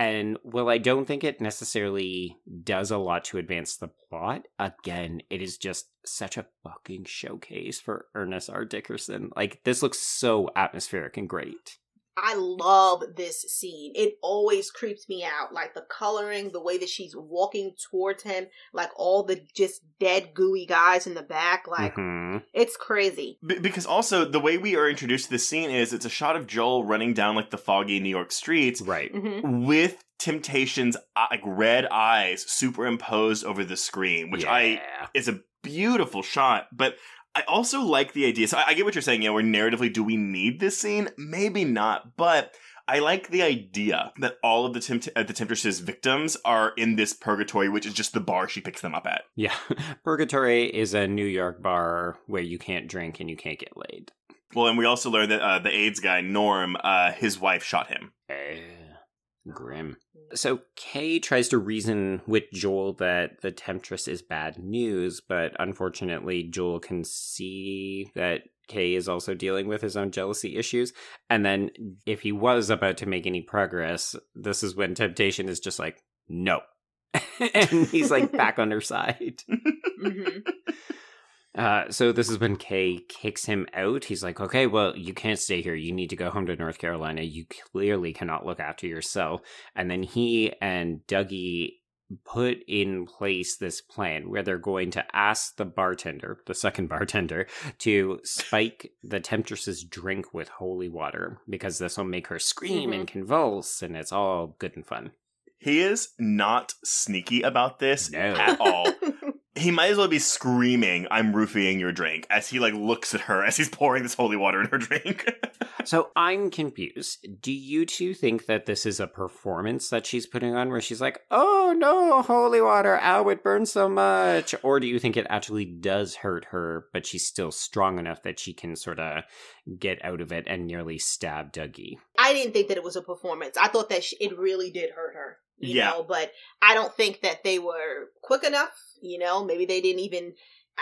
And while I don't think it necessarily does a lot to advance the plot, again, it is just such a fucking showcase for Ernest R. Dickerson. Like, this looks so atmospheric and great. I love this scene. It always creeps me out. Like the coloring, the way that she's walking towards him, like all the just dead gooey guys in the back. Like Mhm. it's crazy. B- because also, the way we are introduced to this scene is it's a shot of Joel running down like the foggy New York streets Right. hmm with Temptation's uh, like red eyes superimposed over the screen, which I Yeah. is a beautiful shot, but I also like the idea. So I, I get what you're saying. Yeah, where narratively, do we need this scene? Maybe not, but I like the idea that all of the tempt- uh, the Temptress's victims are in this purgatory, which is just the bar she picks them up at. Yeah. Purgatory is a New York bar where you can't drink and you can't get laid. Well, and we also learned that uh, the AIDS guy Norm, uh, his wife shot him. Eh, grim. So Kay tries to reason with Joel that the Temptress is bad news, but unfortunately, Joel can see that Kay is also dealing with his own jealousy issues. And then, if he was about to make any progress, this is when Temptation is just like, no. and he's like back on her side. hmm Uh, so this is when Kay kicks him out. He's like, "Okay, well, you can't stay here. You need to go home to North Carolina. You clearly cannot look after yourself." And then he and Dougie put in place this plan where they're going to ask the bartender, the second bartender, to spike the temptress's drink with holy water because this will make her scream and convulse, and it's all good and fun. He is not sneaky about this No. at all. he might as well be screaming, "I'm roofing your drink" as he like looks at her as he's pouring this holy water in her drink. So I'm confused. Do you two think that this is a performance that she's putting on where she's like, oh no, holy water, ow, it burns so much? Or do you think it actually does hurt her, but she's still strong enough that she can sort of get out of it and nearly stab Dougie? I didn't think that it was a performance. I thought that sh- it really did hurt her. You Yeah. know, but I don't think that they were quick enough. You know, maybe they didn't even.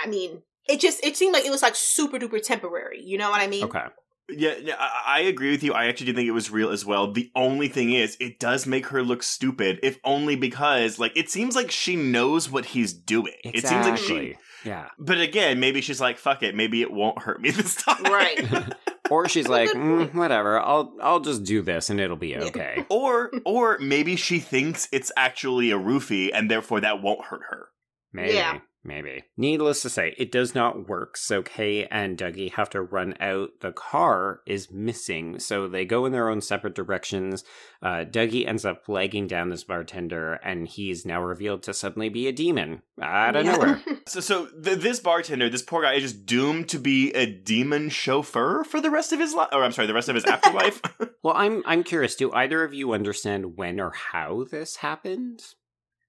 I mean, it just it seemed like it was like super duper temporary. You know what I mean? Okay. yeah, yeah, I, I agree with you. I actually do think it was real as well. The only thing is, it does make her look stupid, if only because like it seems like she knows what he's doing. It seems like she. Yeah. But again, maybe she's like, "Fuck it, maybe it won't hurt me this time." Right. Or she's like, mm, whatever, I'll I'll just do this and it'll be okay. or or maybe she thinks it's actually a roofie and therefore that won't hurt her. Maybe. Yeah. Maybe. Needless to say, it does not work. So Kay and Dougie have to run out. The car is missing. So they go in their own separate directions. Uh, Dougie ends up flagging down this bartender, and he's now revealed to suddenly be a demon out of Yeah. nowhere. So so th- this bartender, this poor guy, is just doomed to be a demon chauffeur for the rest of his life. Or I'm sorry, the rest of his afterlife. Well, I'm I'm curious. Do either of you understand when or how this happened?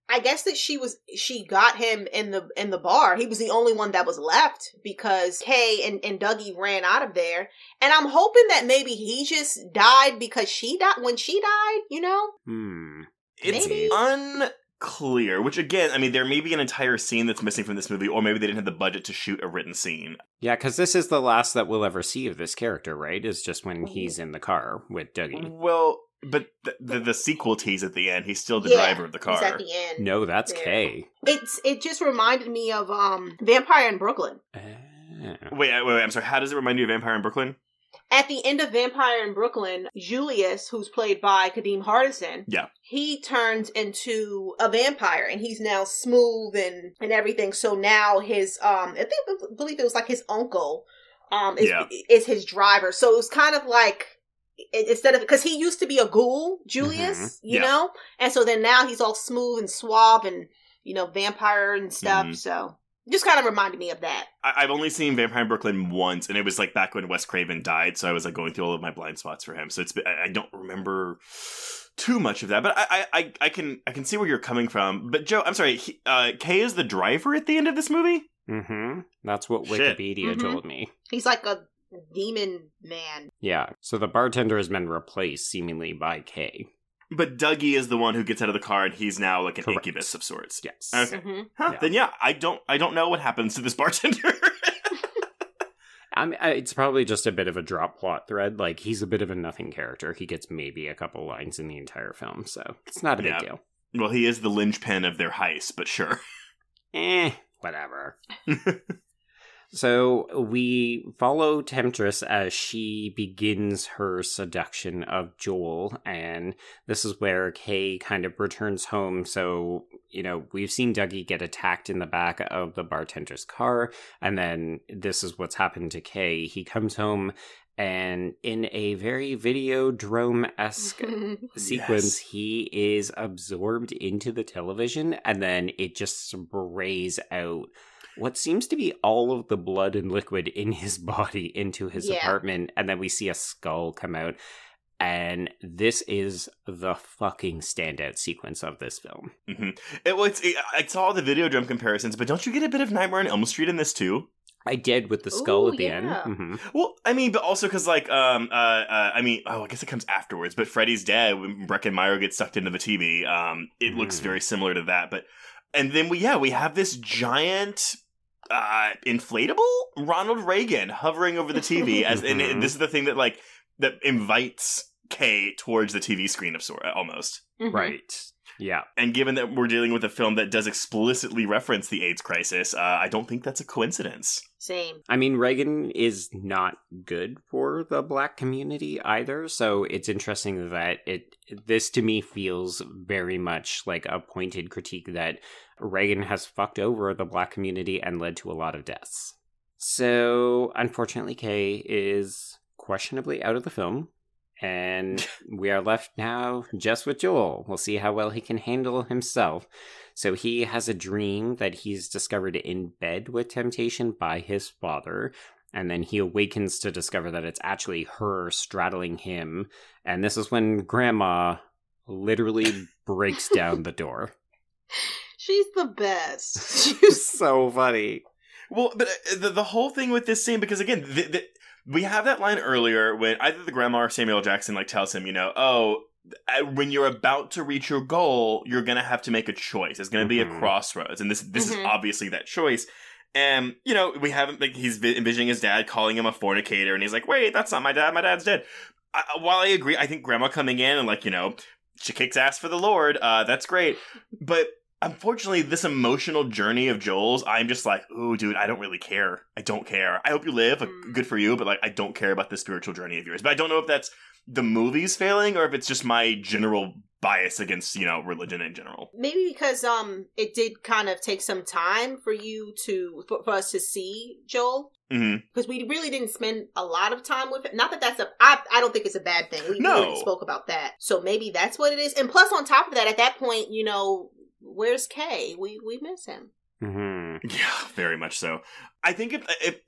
I guess that she was she got him in the in the bar. He was the only one that was left because Kay and, and Dougie ran out of there. And I'm hoping that maybe he just died because she died when she died, you know? Hmm. It's Maybe. unclear. Which again, I mean, there may be an entire scene that's missing from this movie, or maybe they didn't have the budget to shoot a written scene. Yeah, because this is the last that we'll ever see of this character, right? Is just when he's in the car with Dougie. Well, but the, the, the sequel tease at the end, he's still the Yeah, driver of the He's car. at the end. No, that's Yeah. Kay. It's it just reminded me of um Vampire in Brooklyn. Ah. Wait, wait, wait, I'm sorry. How does it remind you of Vampire in Brooklyn? At the end of Vampire in Brooklyn, Julius, who's played by Kadeem Hardison, Yeah. he turns into a vampire and he's now smooth and and everything. So now his um I think I believe it was like his uncle um is, Yeah. is his driver. So it was kind of like i- instead of because he used to be a ghoul, Julius, Mhm. you Yeah. know, and so then now he's all smooth and suave and you know vampire and stuff. Mhm. So just kind of reminded me of that. I- I've only seen Vampire in Brooklyn once, and it was like back when Wes Craven died. So I was like going through all of my blind spots for him. So it's been, I I don't remember too much of that, but I, I I I can I can see where you're coming from. But Joe, I'm sorry. He, uh, Kay is the driver at the end of this movie. Mm-hmm. That's what Shit. Wikipedia Mhm. told me. He's like a demon man. Yeah. So the bartender has been replaced seemingly by Kay. But Dougie is the one who gets out of the car, and he's now like an Correct. incubus of sorts. Yes. Okay. hmm Huh, Yeah. Then yeah, I don't I don't know what happens to this bartender. I mean, it's probably just a bit of a drop plot thread. Like he's a bit of a nothing character. He gets maybe a couple lines in the entire film, so it's not a big deal. well, he is the linchpin of their heist, but sure. Eh, whatever. So we follow Temptress as she begins her seduction of Joel, and this is where Kay kind of returns home. So, you know, we've seen Dougie get attacked in the back of the bartender's car, and then this is what's happened to Kay. He comes home, and in a very Videodrome esque sequence, he is absorbed into the television, and then it just sprays out what seems to be all of the blood and liquid in his body into his Yeah. apartment, and then we see a skull come out. And this is the fucking standout sequence of this film. hmm It, well, it's, it, I saw the Videodrome comparisons, but don't you get a bit of Nightmare on Elm Street in this too? I did with the skull Ooh, at the end. yeah. hmm Well, I mean, but also because like, um, uh, uh, I mean, oh, I guess it comes afterwards. But Freddy's dead when Breckin Meyer gets sucked into the TV. Um, it looks Mm. very similar to that. But and then we, yeah, we have this giant. Uh, inflatable Ronald Reagan hovering over the TV as, and, and this is the thing that like that invites Kay towards the TV screen of sort almost. Mhm. Right. Yeah. And given that we're dealing with a film that does explicitly reference the AIDS crisis, uh, I don't think that's a coincidence. Same. I mean, Reagan is not good for the black community either, so it's interesting that it this to me feels very much like a pointed critique that Reagan has fucked over the black community and led to a lot of deaths. So, unfortunately, Kay is questionably out of the film, and we are left now just with Joel. We'll see how well he can handle himself. So he has a dream that he's discovered in bed with temptation by his father. And then he awakens to discover that it's actually her straddling him. And this is when grandma literally breaks down the door. She's the best. She's so funny. Well, but uh, the, the whole thing with this scene, because again, the, the, we have that line earlier when either the grandma or Samuel Jackson like tells him, you know, oh, uh, when you're about to reach your goal, you're gonna have to make a choice. It's gonna be Mhm. a crossroads, and this this Mhm. is obviously that choice. And you know, we haven't like he's vi- envisioning his dad calling him a fornicator, and he's like, "Wait, that's not my dad. My dad's dead." I, while I agree, I think grandma coming in and like you know, she kicks ass for the Lord. Uh, that's great, but unfortunately, this emotional journey of Joel's, I'm just like, ooh, dude, I don't really care. I don't care. I hope you live. Like, Mm. good for you, but like, I don't care about the spiritual journey of yours. But I don't know if that's the movies failing or if it's just my general bias against you know religion in general. Maybe because um it did kind of take some time for you to for, for us to see Joel mm-hmm because we really didn't spend a lot of time with it. Not that that's a I I don't think it's a bad thing. We No. already spoke about that. So maybe that's what it is. And plus on top of that, at that point, you know, where's Kay? We we miss him. hmm Yeah, very much so. I think if, if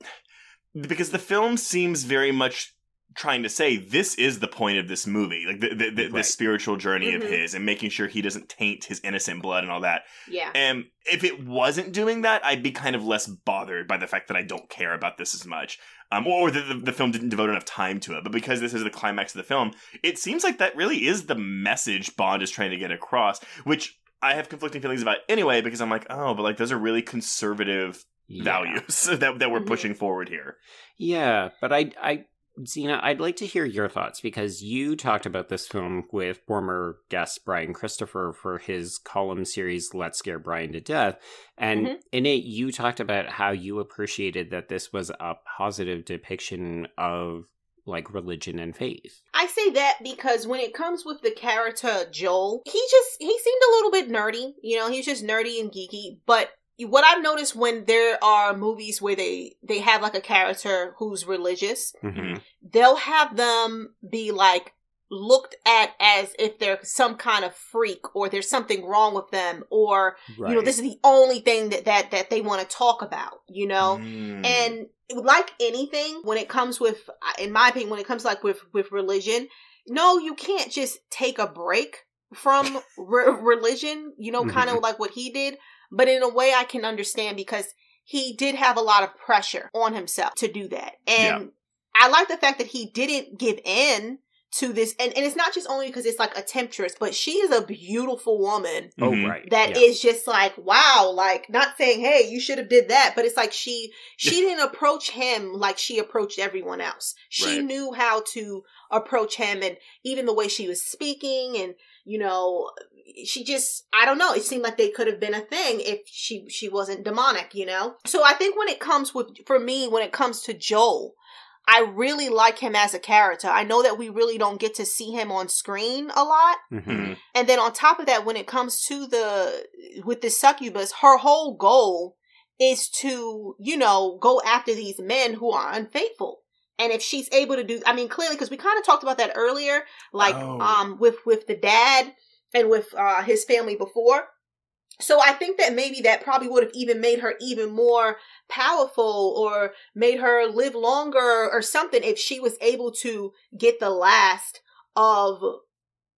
because the film seems very much trying to say this is the point of this movie, like the the, the, Right. the spiritual journey Mhm. of his, and making sure he doesn't taint his innocent blood and all that. Yeah. And if it wasn't doing that, I'd be kind of less bothered by the fact that I don't care about this as much, um, or that the, the film didn't devote enough time to it. But because this is the climax of the film, it seems like that really is the message Bond is trying to get across, which. I have conflicting feelings about anyway because I'm like, oh, but like those are really conservative Yeah. values that that we're Mhm. pushing forward here. Yeah, but I, I, Zena, I'd like to hear your thoughts because you talked about this film with former guest Brian Christopher for his column series "Let's Scare Brian to Death," and Mhm. in it, you talked about how you appreciated that this was a positive depiction of like religion and faith. I say that because when it comes with the character Joel, he just he seemed a little bit nerdy. You know, he's just nerdy and geeky. But what I've noticed when there are movies where they they have like a character who's religious, Mhm. they'll have them be like looked at as if they're some kind of freak or there's something wrong with them or you know this is the only thing that that that they want to talk about you know Mm. and like anything when it comes with uh, in my opinion when it comes like with with religion no you can't just take a break from re- religion you know mm-hmm. kind of like what he did. But in a way i can understand because he did have a lot of pressure on himself to do that. And i like the fact that he didn't give in to this and, and it's not just only because it's like a temptress but she is a beautiful woman oh Mhm. right, that is yeah. just like wow like not saying hey you should have did that but it's like she she didn't approach him like she approached everyone else she Right. knew how to approach him and even the way she was speaking and you know she just i don't know it seemed like they could have been a thing if she she wasn't demonic you know so i think when it comes with for me when it comes to joel I really like him as a character. I know that we really don't get to see him on screen a lot. Mhm. Mhm. And then on top of that, when it comes to the with the succubus, her whole goal is to, you know, go after these men who are unfaithful. And if she's able to do I mean clearly because we kind of talked about that earlier, like Oh. um with with the dad and with uh his family before. So I think that maybe that probably would have even made her even more powerful or made her live longer or something if she was able to get the last of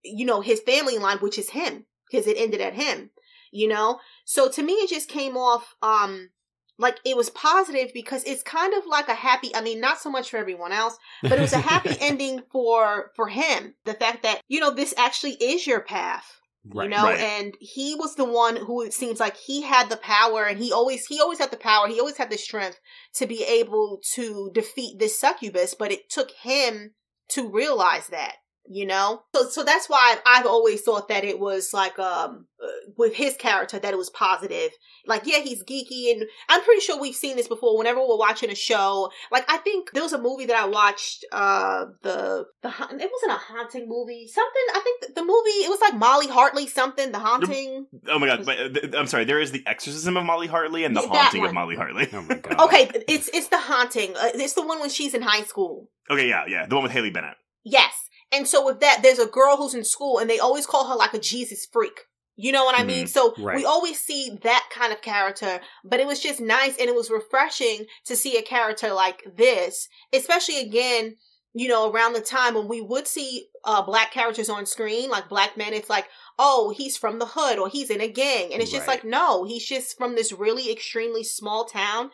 you know his family line which is him because it ended at him you know? So to me it just came off um like it was positive because it's kind of like a happy i mean not so much for everyone else but it was a happy ending for for him. The fact that you know this actually is your path right. you know Right. and he was the one who it seems like he had the power and he always he always had the power he always had the strength to be able to defeat this succubus but it took him to realize that you know so so that's why I've, I've always thought that it was like um uh, with his character that it was positive like yeah he's geeky and i'm pretty sure we've seen this before whenever we're watching a show like i think there was a movie that i watched uh the the haunt- it wasn't a haunting movie something i think the, the movie it was like molly hartley something the haunting Oh my god! But, uh, th- I'm sorry. There is the exorcism of Molly Hartley and the Yeah, haunting of. Molly Hartley. Oh my god. okay it's it's the haunting uh, it's the one when she's in high school Okay, yeah, yeah, the one with Haley Bennett. Yes. And so with that, there's a girl who's in school and they always call her like a Jesus freak. You know what I mean? So Right. we always see that kind of character, but it was just nice and it was refreshing to see a character like this, especially again, you know, around the time when we would see uh black characters on screen, like black men, it's like, oh, he's from the hood or he's in a gang. And it's just Right. like, no, he's just from this really extremely small town.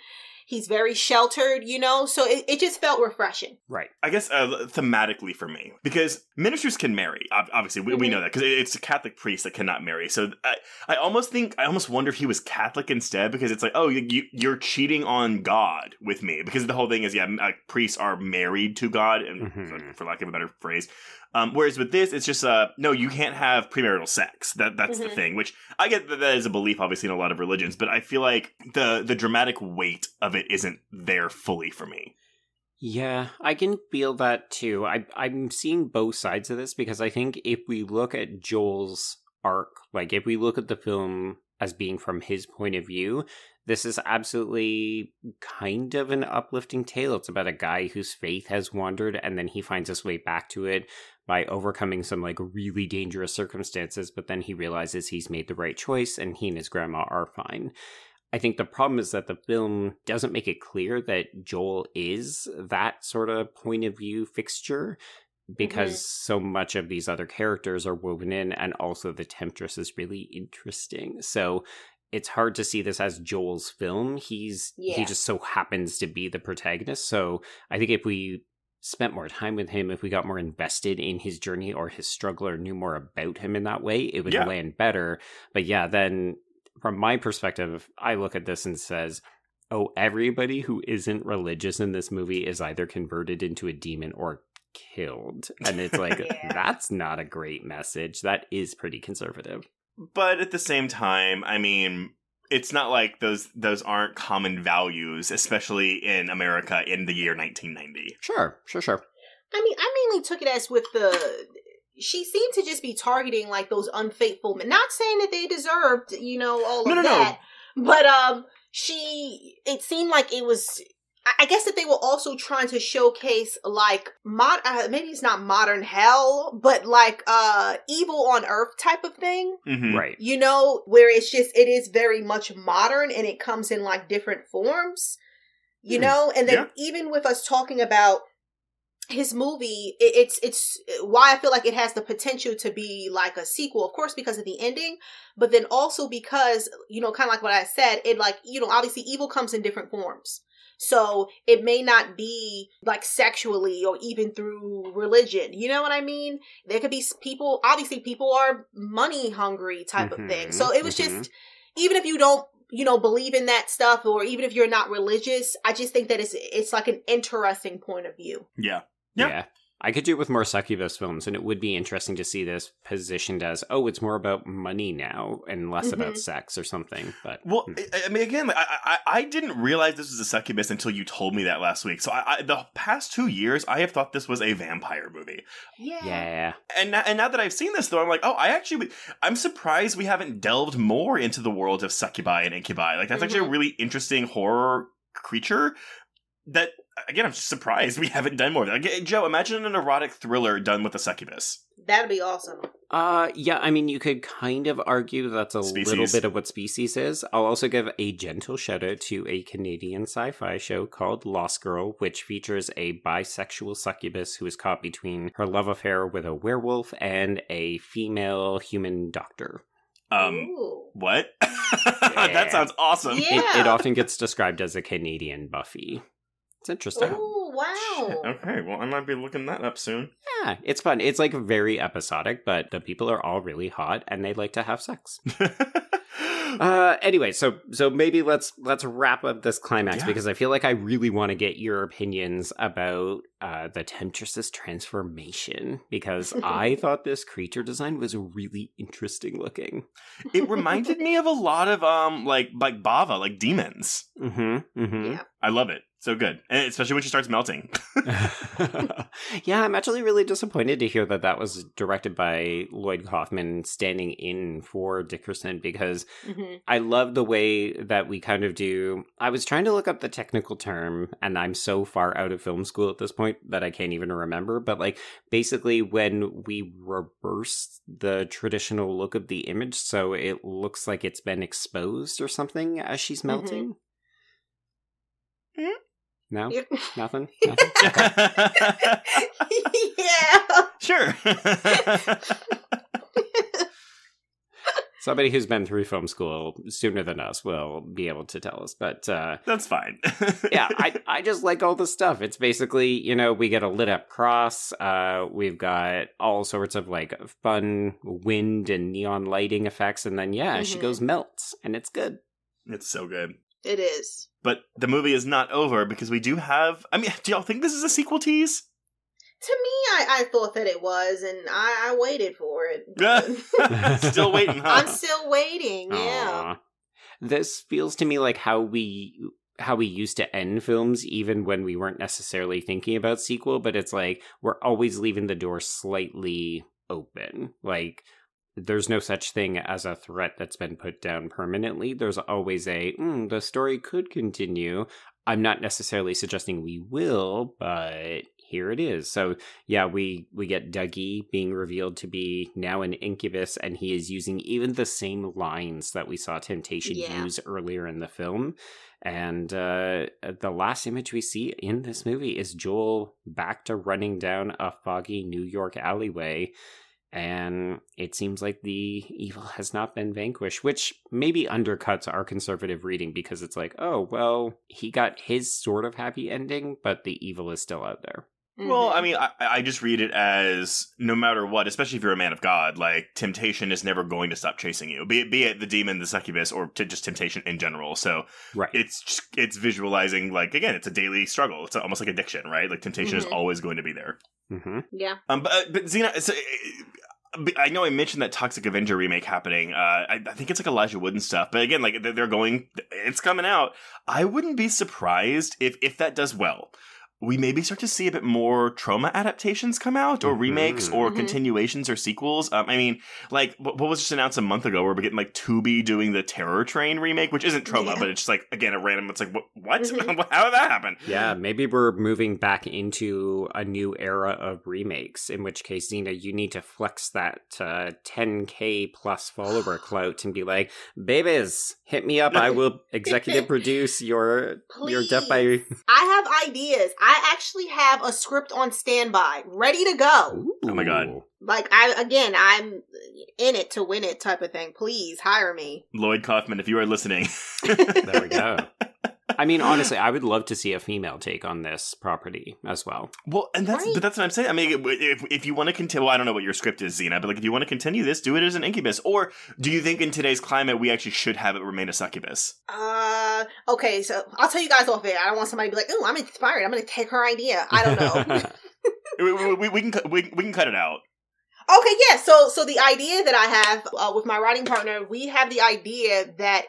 He's very sheltered, you know, so it, it just felt refreshing. Right. I guess uh, thematically for me, because ministers can marry. Obviously, we, we Mhm. know that because it's a Catholic priest that cannot marry. So I, I almost think I almost wonder if he was Catholic instead, because it's like, oh, you, you, you're cheating on God with me, because the whole thing is, yeah, uh, priests are married to God, and Mhm. for, for lack of a better phrase. Um, whereas with this, it's just uh, no, you can't have premarital sex. That that's the Mhm. thing. Which I get that that is a belief, obviously, in a lot of religions, but I feel like the the dramatic weight of it isn't there fully for me. Yeah, I can feel that too. I I'm seeing both sides of this because I think if we look at Joel's arc, like if we look at the film as being from his point of view, this is absolutely kind of an uplifting tale. It's about a guy whose faith has wandered and then he finds his way back to it by overcoming some like really dangerous circumstances, but then he realizes he's made the right choice and he and his grandma are fine. I think the problem is that the film doesn't make it clear that Joel is that sort of point of view fixture because mm-hmm. so much of these other characters are woven in and also the temptress is really interesting. So it's hard to see this as Joel's film. He's yeah. he just so happens to be the protagonist. So I think if we spent more time with him, if we got more invested in his journey or his struggle or knew more about him in that way, it would yeah. land better. But yeah, then from my perspective, I look at this and says, "Oh, everybody who isn't religious in this movie is either converted into a demon or killed." And it's like yeah. that's not a great message. That is pretty conservative. But at the same time, I mean, it's not like those those aren't common values, especially in America in the year 1990. Sure, sure, sure. I mean, I mainly took it as with the she seemed to just be targeting like those unfaithful men. Not saying that they deserved, you know, all no, of no, that, no. but um, she it seemed like it was I guess that they were also trying to showcase like mod uh, maybe it's not modern hell, but like uh evil on earth type of thing. Mm-hmm. Right. You know, where it's just it is very much modern and it comes in like different forms. You mm. know, and then yeah. even with us talking about his movie it, it's it's why i feel like it has the potential to be like a sequel of course because of the ending but then also because you know kind of like what i said it like you know obviously evil comes in different forms so it may not be like sexually or even through religion. You know what I mean? There could be people, obviously, people are money hungry type mm-hmm, of thing. So it was mm-hmm. just, even if you don't you know believe in that stuff or even if you're not religious i just think that it's it's like an interesting point of view yeah yeah, yeah. I could do it with more succubus films, and it would be interesting to see this positioned as, oh, it's more about money now and less mm-hmm. about sex or something. But well, hmm. I mean, again, I, I, I didn't realize this was a succubus until you told me that last week. So I, I, the past two years, I have thought this was a vampire movie. Yeah, yeah. And now, and now that I've seen this, though, I'm like, oh, I actually, I'm surprised we haven't delved more into the world of succubi and incubi. Like that's mm-hmm. actually a mm-hmm. really interesting horror creature that again, I'm surprised we haven't done more. Like, Joe, imagine an erotic thriller done with a succubus. That'd be awesome. Uh, yeah, I mean, you could kind of argue that's a species. little bit of what Species is. I'll also give a gentle shout out to a Canadian sci fi show called Lost Girl, which features a bisexual succubus who is caught between her love affair with a werewolf and a female human doctor. Um, Ooh. what? Yeah. that sounds awesome. Yeah. It, it often gets described as a Canadian Buffy. It's interesting. Oh wow! Okay, well, I might be looking that up soon. Yeah, it's fun. It's like very episodic, but the people are all really hot and they like to have sex. uh anyway so so maybe let's let's wrap up this climax yeah. because i feel like i really want to get your opinions about uh the temptress's transformation because i thought this creature design was really interesting looking it reminded me of a lot of um like like bava like demons mm-hmm, mm-hmm. yeah i love it so good, and especially when she starts melting. yeah, I'm actually really disappointed to hear that that was directed by Lloyd Kaufman, standing in for Dickerson, because mm-hmm. I love the way that we kind of do. I was trying to look up the technical term, and I'm so far out of film school at this point that I can't even remember. But like, basically, when we reverse the traditional look of the image, so it looks like it's been exposed or something as she's mm-hmm. melting. Mm-hmm. No, nothing. nothing? yeah. Sure. Somebody who's been through film school sooner than us will be able to tell us, but uh, that's fine. yeah, I I just like all the stuff. It's basically you know we get a lit up cross. Uh, we've got all sorts of like fun wind and neon lighting effects, and then yeah, mm-hmm. she goes melts, and it's good. It's so good. It is. But the movie is not over because we do have. I mean, do y'all think this is a sequel tease? To me, I, I thought that it was, and I, I waited for it. still waiting, huh? I'm still waiting. Yeah. Aww. This feels to me like how we how we used to end films even when we weren't necessarily thinking about sequel but it's like we're always leaving the door slightly open like there's no such thing as a threat that's been put down permanently. There's always a, mm, the story could continue. I'm not necessarily suggesting we will, but here it is. So yeah, we we get Dougie being revealed to be now an incubus, and he is using even the same lines that we saw Temptation Yeah. use earlier in the film. And uh, the last image we see in this movie is Joel back to running down a foggy New York alleyway. And it seems like the evil has not been vanquished, which maybe undercuts our conservative reading because it's like, oh, well, he got his sort of happy ending, but the evil is still out there. Well. I mean, I, I just read it as no matter what, especially if you're a man of God, like temptation is never going to stop chasing you. Be it, be it the demon, the succubus, or to just temptation in general. So Right. it's just, it's visualizing like again, it's a daily struggle. It's almost like addiction, right? Like temptation is Mhm. always going to be there. Hmm yeah. Um, but uh, but Zena, so, uh, I know I mentioned that Toxic Avenger remake happening. Uh, I, I think it's like Elijah Wood and stuff. But again, like they're they're going, it's coming out. I wouldn't be surprised if if that does well. We maybe start to see a bit more Troma adaptations come out, or Mhm. remakes, or Mhm. continuations, or sequels. Um, I mean, like what, what was just announced a month ago, where we're getting like Tubi doing the Terror Train remake, which isn't Troma, Yeah. but it's just like again a random. It's like what? what? Mhm. How did that happen? Yeah, maybe we're moving back into a new era of remakes, in which case, Zena, you need to flex that uh, 10k plus follower clout and be like, babies, hit me up. I will executive produce your your Def by. I have ideas. I actually have a script on standby, ready to go. Oh my God. Like I again, I'm in it to win it type of thing. Please hire me. Lloyd Kaufman, if you are listening, There we go. I mean, honestly, I would love to see a female take on this property as well. Well, and that's Right. but that's what I'm saying. I mean, if if you want to continue, well, I don't know what your script is, Zena, but like if you want to continue this, do it as an incubus. Or do you think in today's climate we actually should have it remain a succubus? Uh, okay, so I'll tell you guys off air. I don't want somebody to be like, "Oh, I'm inspired. I'm going to take her idea." I don't know. we, we, we, we can cut- we, we can cut it out. Okay, yeah. So, so the idea that I have uh, with my writing partner, we have the idea that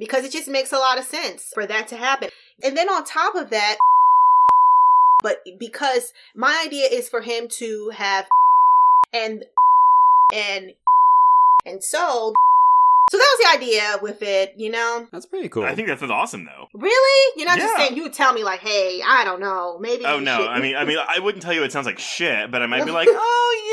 because it just makes a lot of sense for that to happen, and then on top of that, but because my idea is for him to have and and and so. So that was the idea with it, you know. That's pretty cool. I think that's awesome, though. Really? You're not just saying you would tell me like, "Hey, I don't know, maybe." Oh no, should- I mean, I mean, I wouldn't tell you it sounds like shit, but I might be like, oh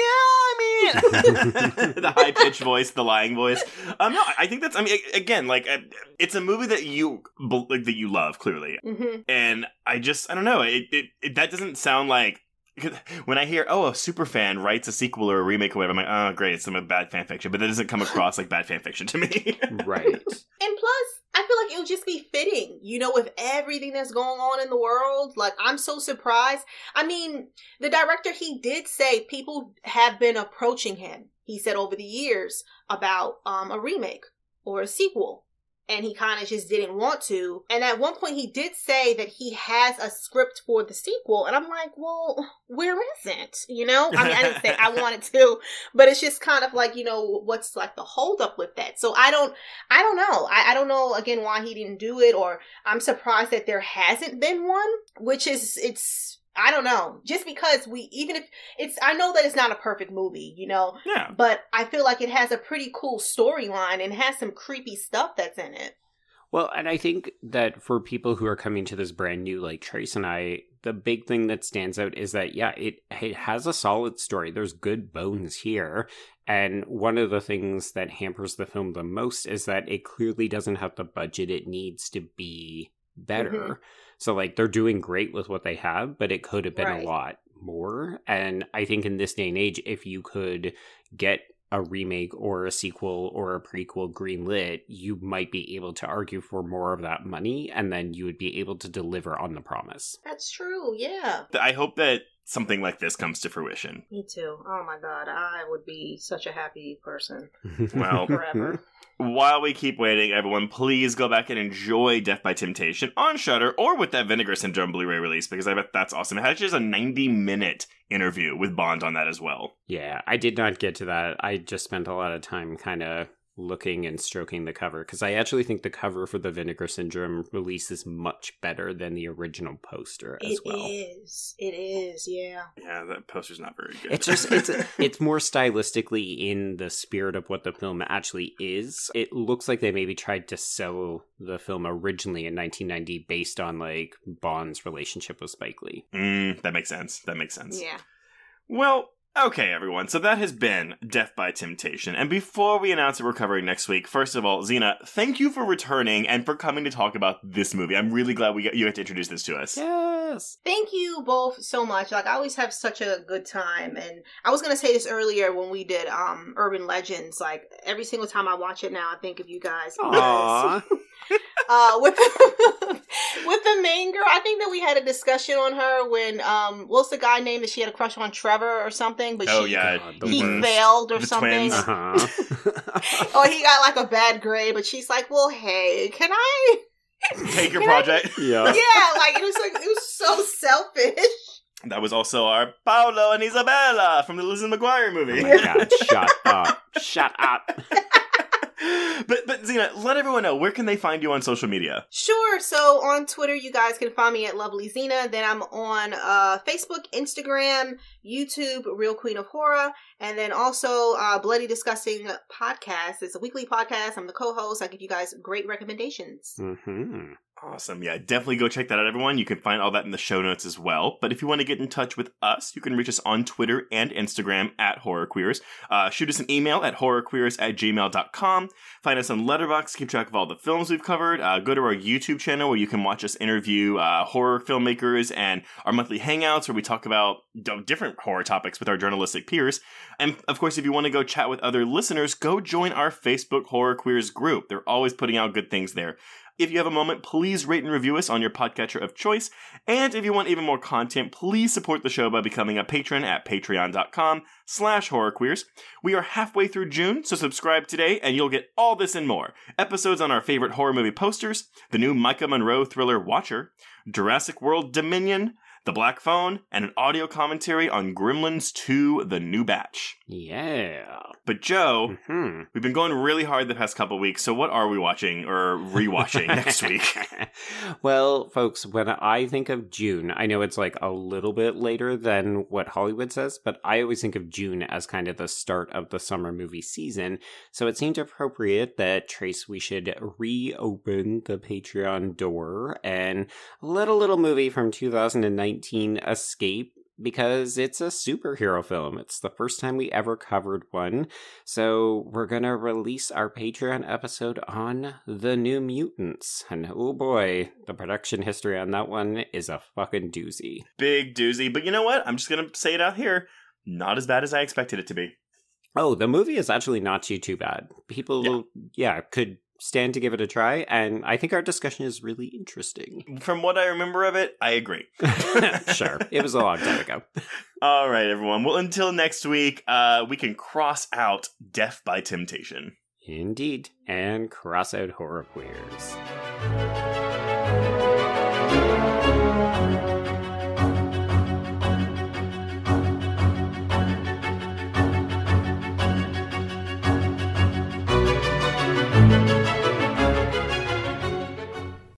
yeah, I mean, the high pitched voice, the lying voice. Um, no, I think that's. I mean, again, like, uh, it's a movie that you like that you love clearly, Mhm. and I just I don't know it, it, it that doesn't sound like when I hear oh a super fan writes a sequel or a remake or whatever I'm like oh great it's some bad fan fiction but that doesn't come across like bad fan fiction to me right. And plus, I feel like it would just be fitting, you know, with everything that's going on in the world. Like, I'm so surprised. I mean, the director, he did say people have been approaching him. He said over the years about um, a remake or a sequel. And he kind of just didn't want to. And at one point, he did say that he has a script for the sequel. And I'm like, well, where is it? You know? I mean, I didn't say I wanted to, but it's just kind of like, you know, what's like the holdup with that? So I don't, I don't know. I, I don't know again why he didn't do it, or I'm surprised that there hasn't been one, which is it's I don't know. Just because we even if it's I know that it's not a perfect movie, you know, yeah but I feel like it has a pretty cool storyline and has some creepy stuff that's in it. Well, and I think that for people who are coming to this brand new, like Trace and I, the big thing that stands out is that yeah, it it has a solid story. There's good bones here, and one of the things that hampers the film the most is that it clearly doesn't have the budget it needs to be better. Mhm. So like they're doing great with what they have, but it could have been Right. a lot more. And I think in this day and age, if you could get a remake or a sequel or a prequel greenlit, you might be able to argue for more of that money and then you would be able to deliver on the promise. That's true, yeah. I hope that something like this comes to fruition Me too. Oh my god, I would be such a happy person Well, forever. While we keep waiting, everyone, please go back and enjoy Def by Temptation on Shudder or with that Vinegar Syndrome Blu-ray release because I bet that's awesome. It has just a 90-minute interview with Bond on that as well. yeah, I did not get to that. I just spent a lot of time kind of looking and stroking the cover because I actually think the cover for the Vinegar Syndrome release is much better than the original poster as It well. is. It is. Yeah. Yeah, that poster's not very good. It's just it's it's more stylistically in the spirit of what the film actually is. It looks like they maybe tried to sell the film originally in 1990 based on like Bond's relationship with Spike Lee. Mm, that makes sense. That makes sense. Yeah. Well, okay, everyone. So that has been Def by Temptation. And before we announce what we're covering next week, first of all, Zena, thank you for returning and for coming to talk about this movie. I'm really glad we got, you got to introduce this to us. Yes. Thank you both so much. Like I always have such a good time and I was gonna say this earlier when we did um Urban Legends. Like every single time I watch it now I think of you guys. Aww. uh with with the main girl, I think that we had a discussion on her when um what's the guy name that she had a crush on Trevor or something, but Oh, she yeah. God, he worst. failed or The something. twins. Uh-huh. or he got like a bad grade, but she's like, Well, hey, can I Take your Can I- project. yeah. Yeah, like it was like it was so selfish. That was also our Paolo and Isabella from the Lizzie McGuire Oh movie. my god, shut up. Shut up. But but Zena, let everyone know where can they find you on social media. Sure. So on Twitter, you guys can find me at Lovely Zena. Then I'm on uh, Facebook, Instagram, YouTube, Real Queen of Horror, and then also uh, Bloody Disgusting podcast. It's a weekly podcast. I'm the co-host. I give you guys great recommendations. hmm Awesome. Yeah, definitely go check that out, everyone. You can find all that in the show notes as well. But if you want to get in touch with us, you can reach us on Twitter and Instagram at HorrorQueers. Uh, shoot us an email at horrorqueers at gmail.com. Find us on Letterboxd, keep track of all the films we've covered. Uh, go to our YouTube channel where you can watch us interview uh, horror filmmakers and our monthly hangouts where we talk about different horror topics with our journalistic peers. And of course, if you want to go chat with other listeners, go join our Facebook Horror Queers group. They're always putting out good things there. If you have a moment, please rate and review us on your podcatcher of choice. And if you want even more content, please support the show by becoming a patron at patreon.com slash horrorqueers. We are halfway through June, so subscribe today and you'll get all this and more. Episodes on our favorite horror movie posters, the new Maika Monroe thriller Watcher, Jurassic World Dominion, The Black Phone, and an audio commentary on Gremlins 2 The New Batch. Yeah. But Joe, hmm we've been going really hard the past couple weeks, so what are we watching or rewatching next week? well, folks, when I think of June, I know it's like a little bit later than what Hollywood says, but I always think of June as kind of the start of the summer movie season. So it seemed appropriate that Trace, we should reopen the Patreon door and let a little movie from 2019 escape because it's a superhero film. It's the first time we ever covered one. So we're going to release our Patreon episode on The New Mutants. And oh boy, the production history on that one is a fucking doozy. Big doozy. But you know what? I'm just going to say it out here. Not as bad as I expected it to be. Oh, the movie is actually not too too bad. People yeah, could stand to give it a try and I think our discussion is really interesting. From what I remember of it, I agree. sure. It was a long time ago. All right, everyone. Well, until next week, uh, we can cross out Def by Temptation. Indeed. And cross out horror queers.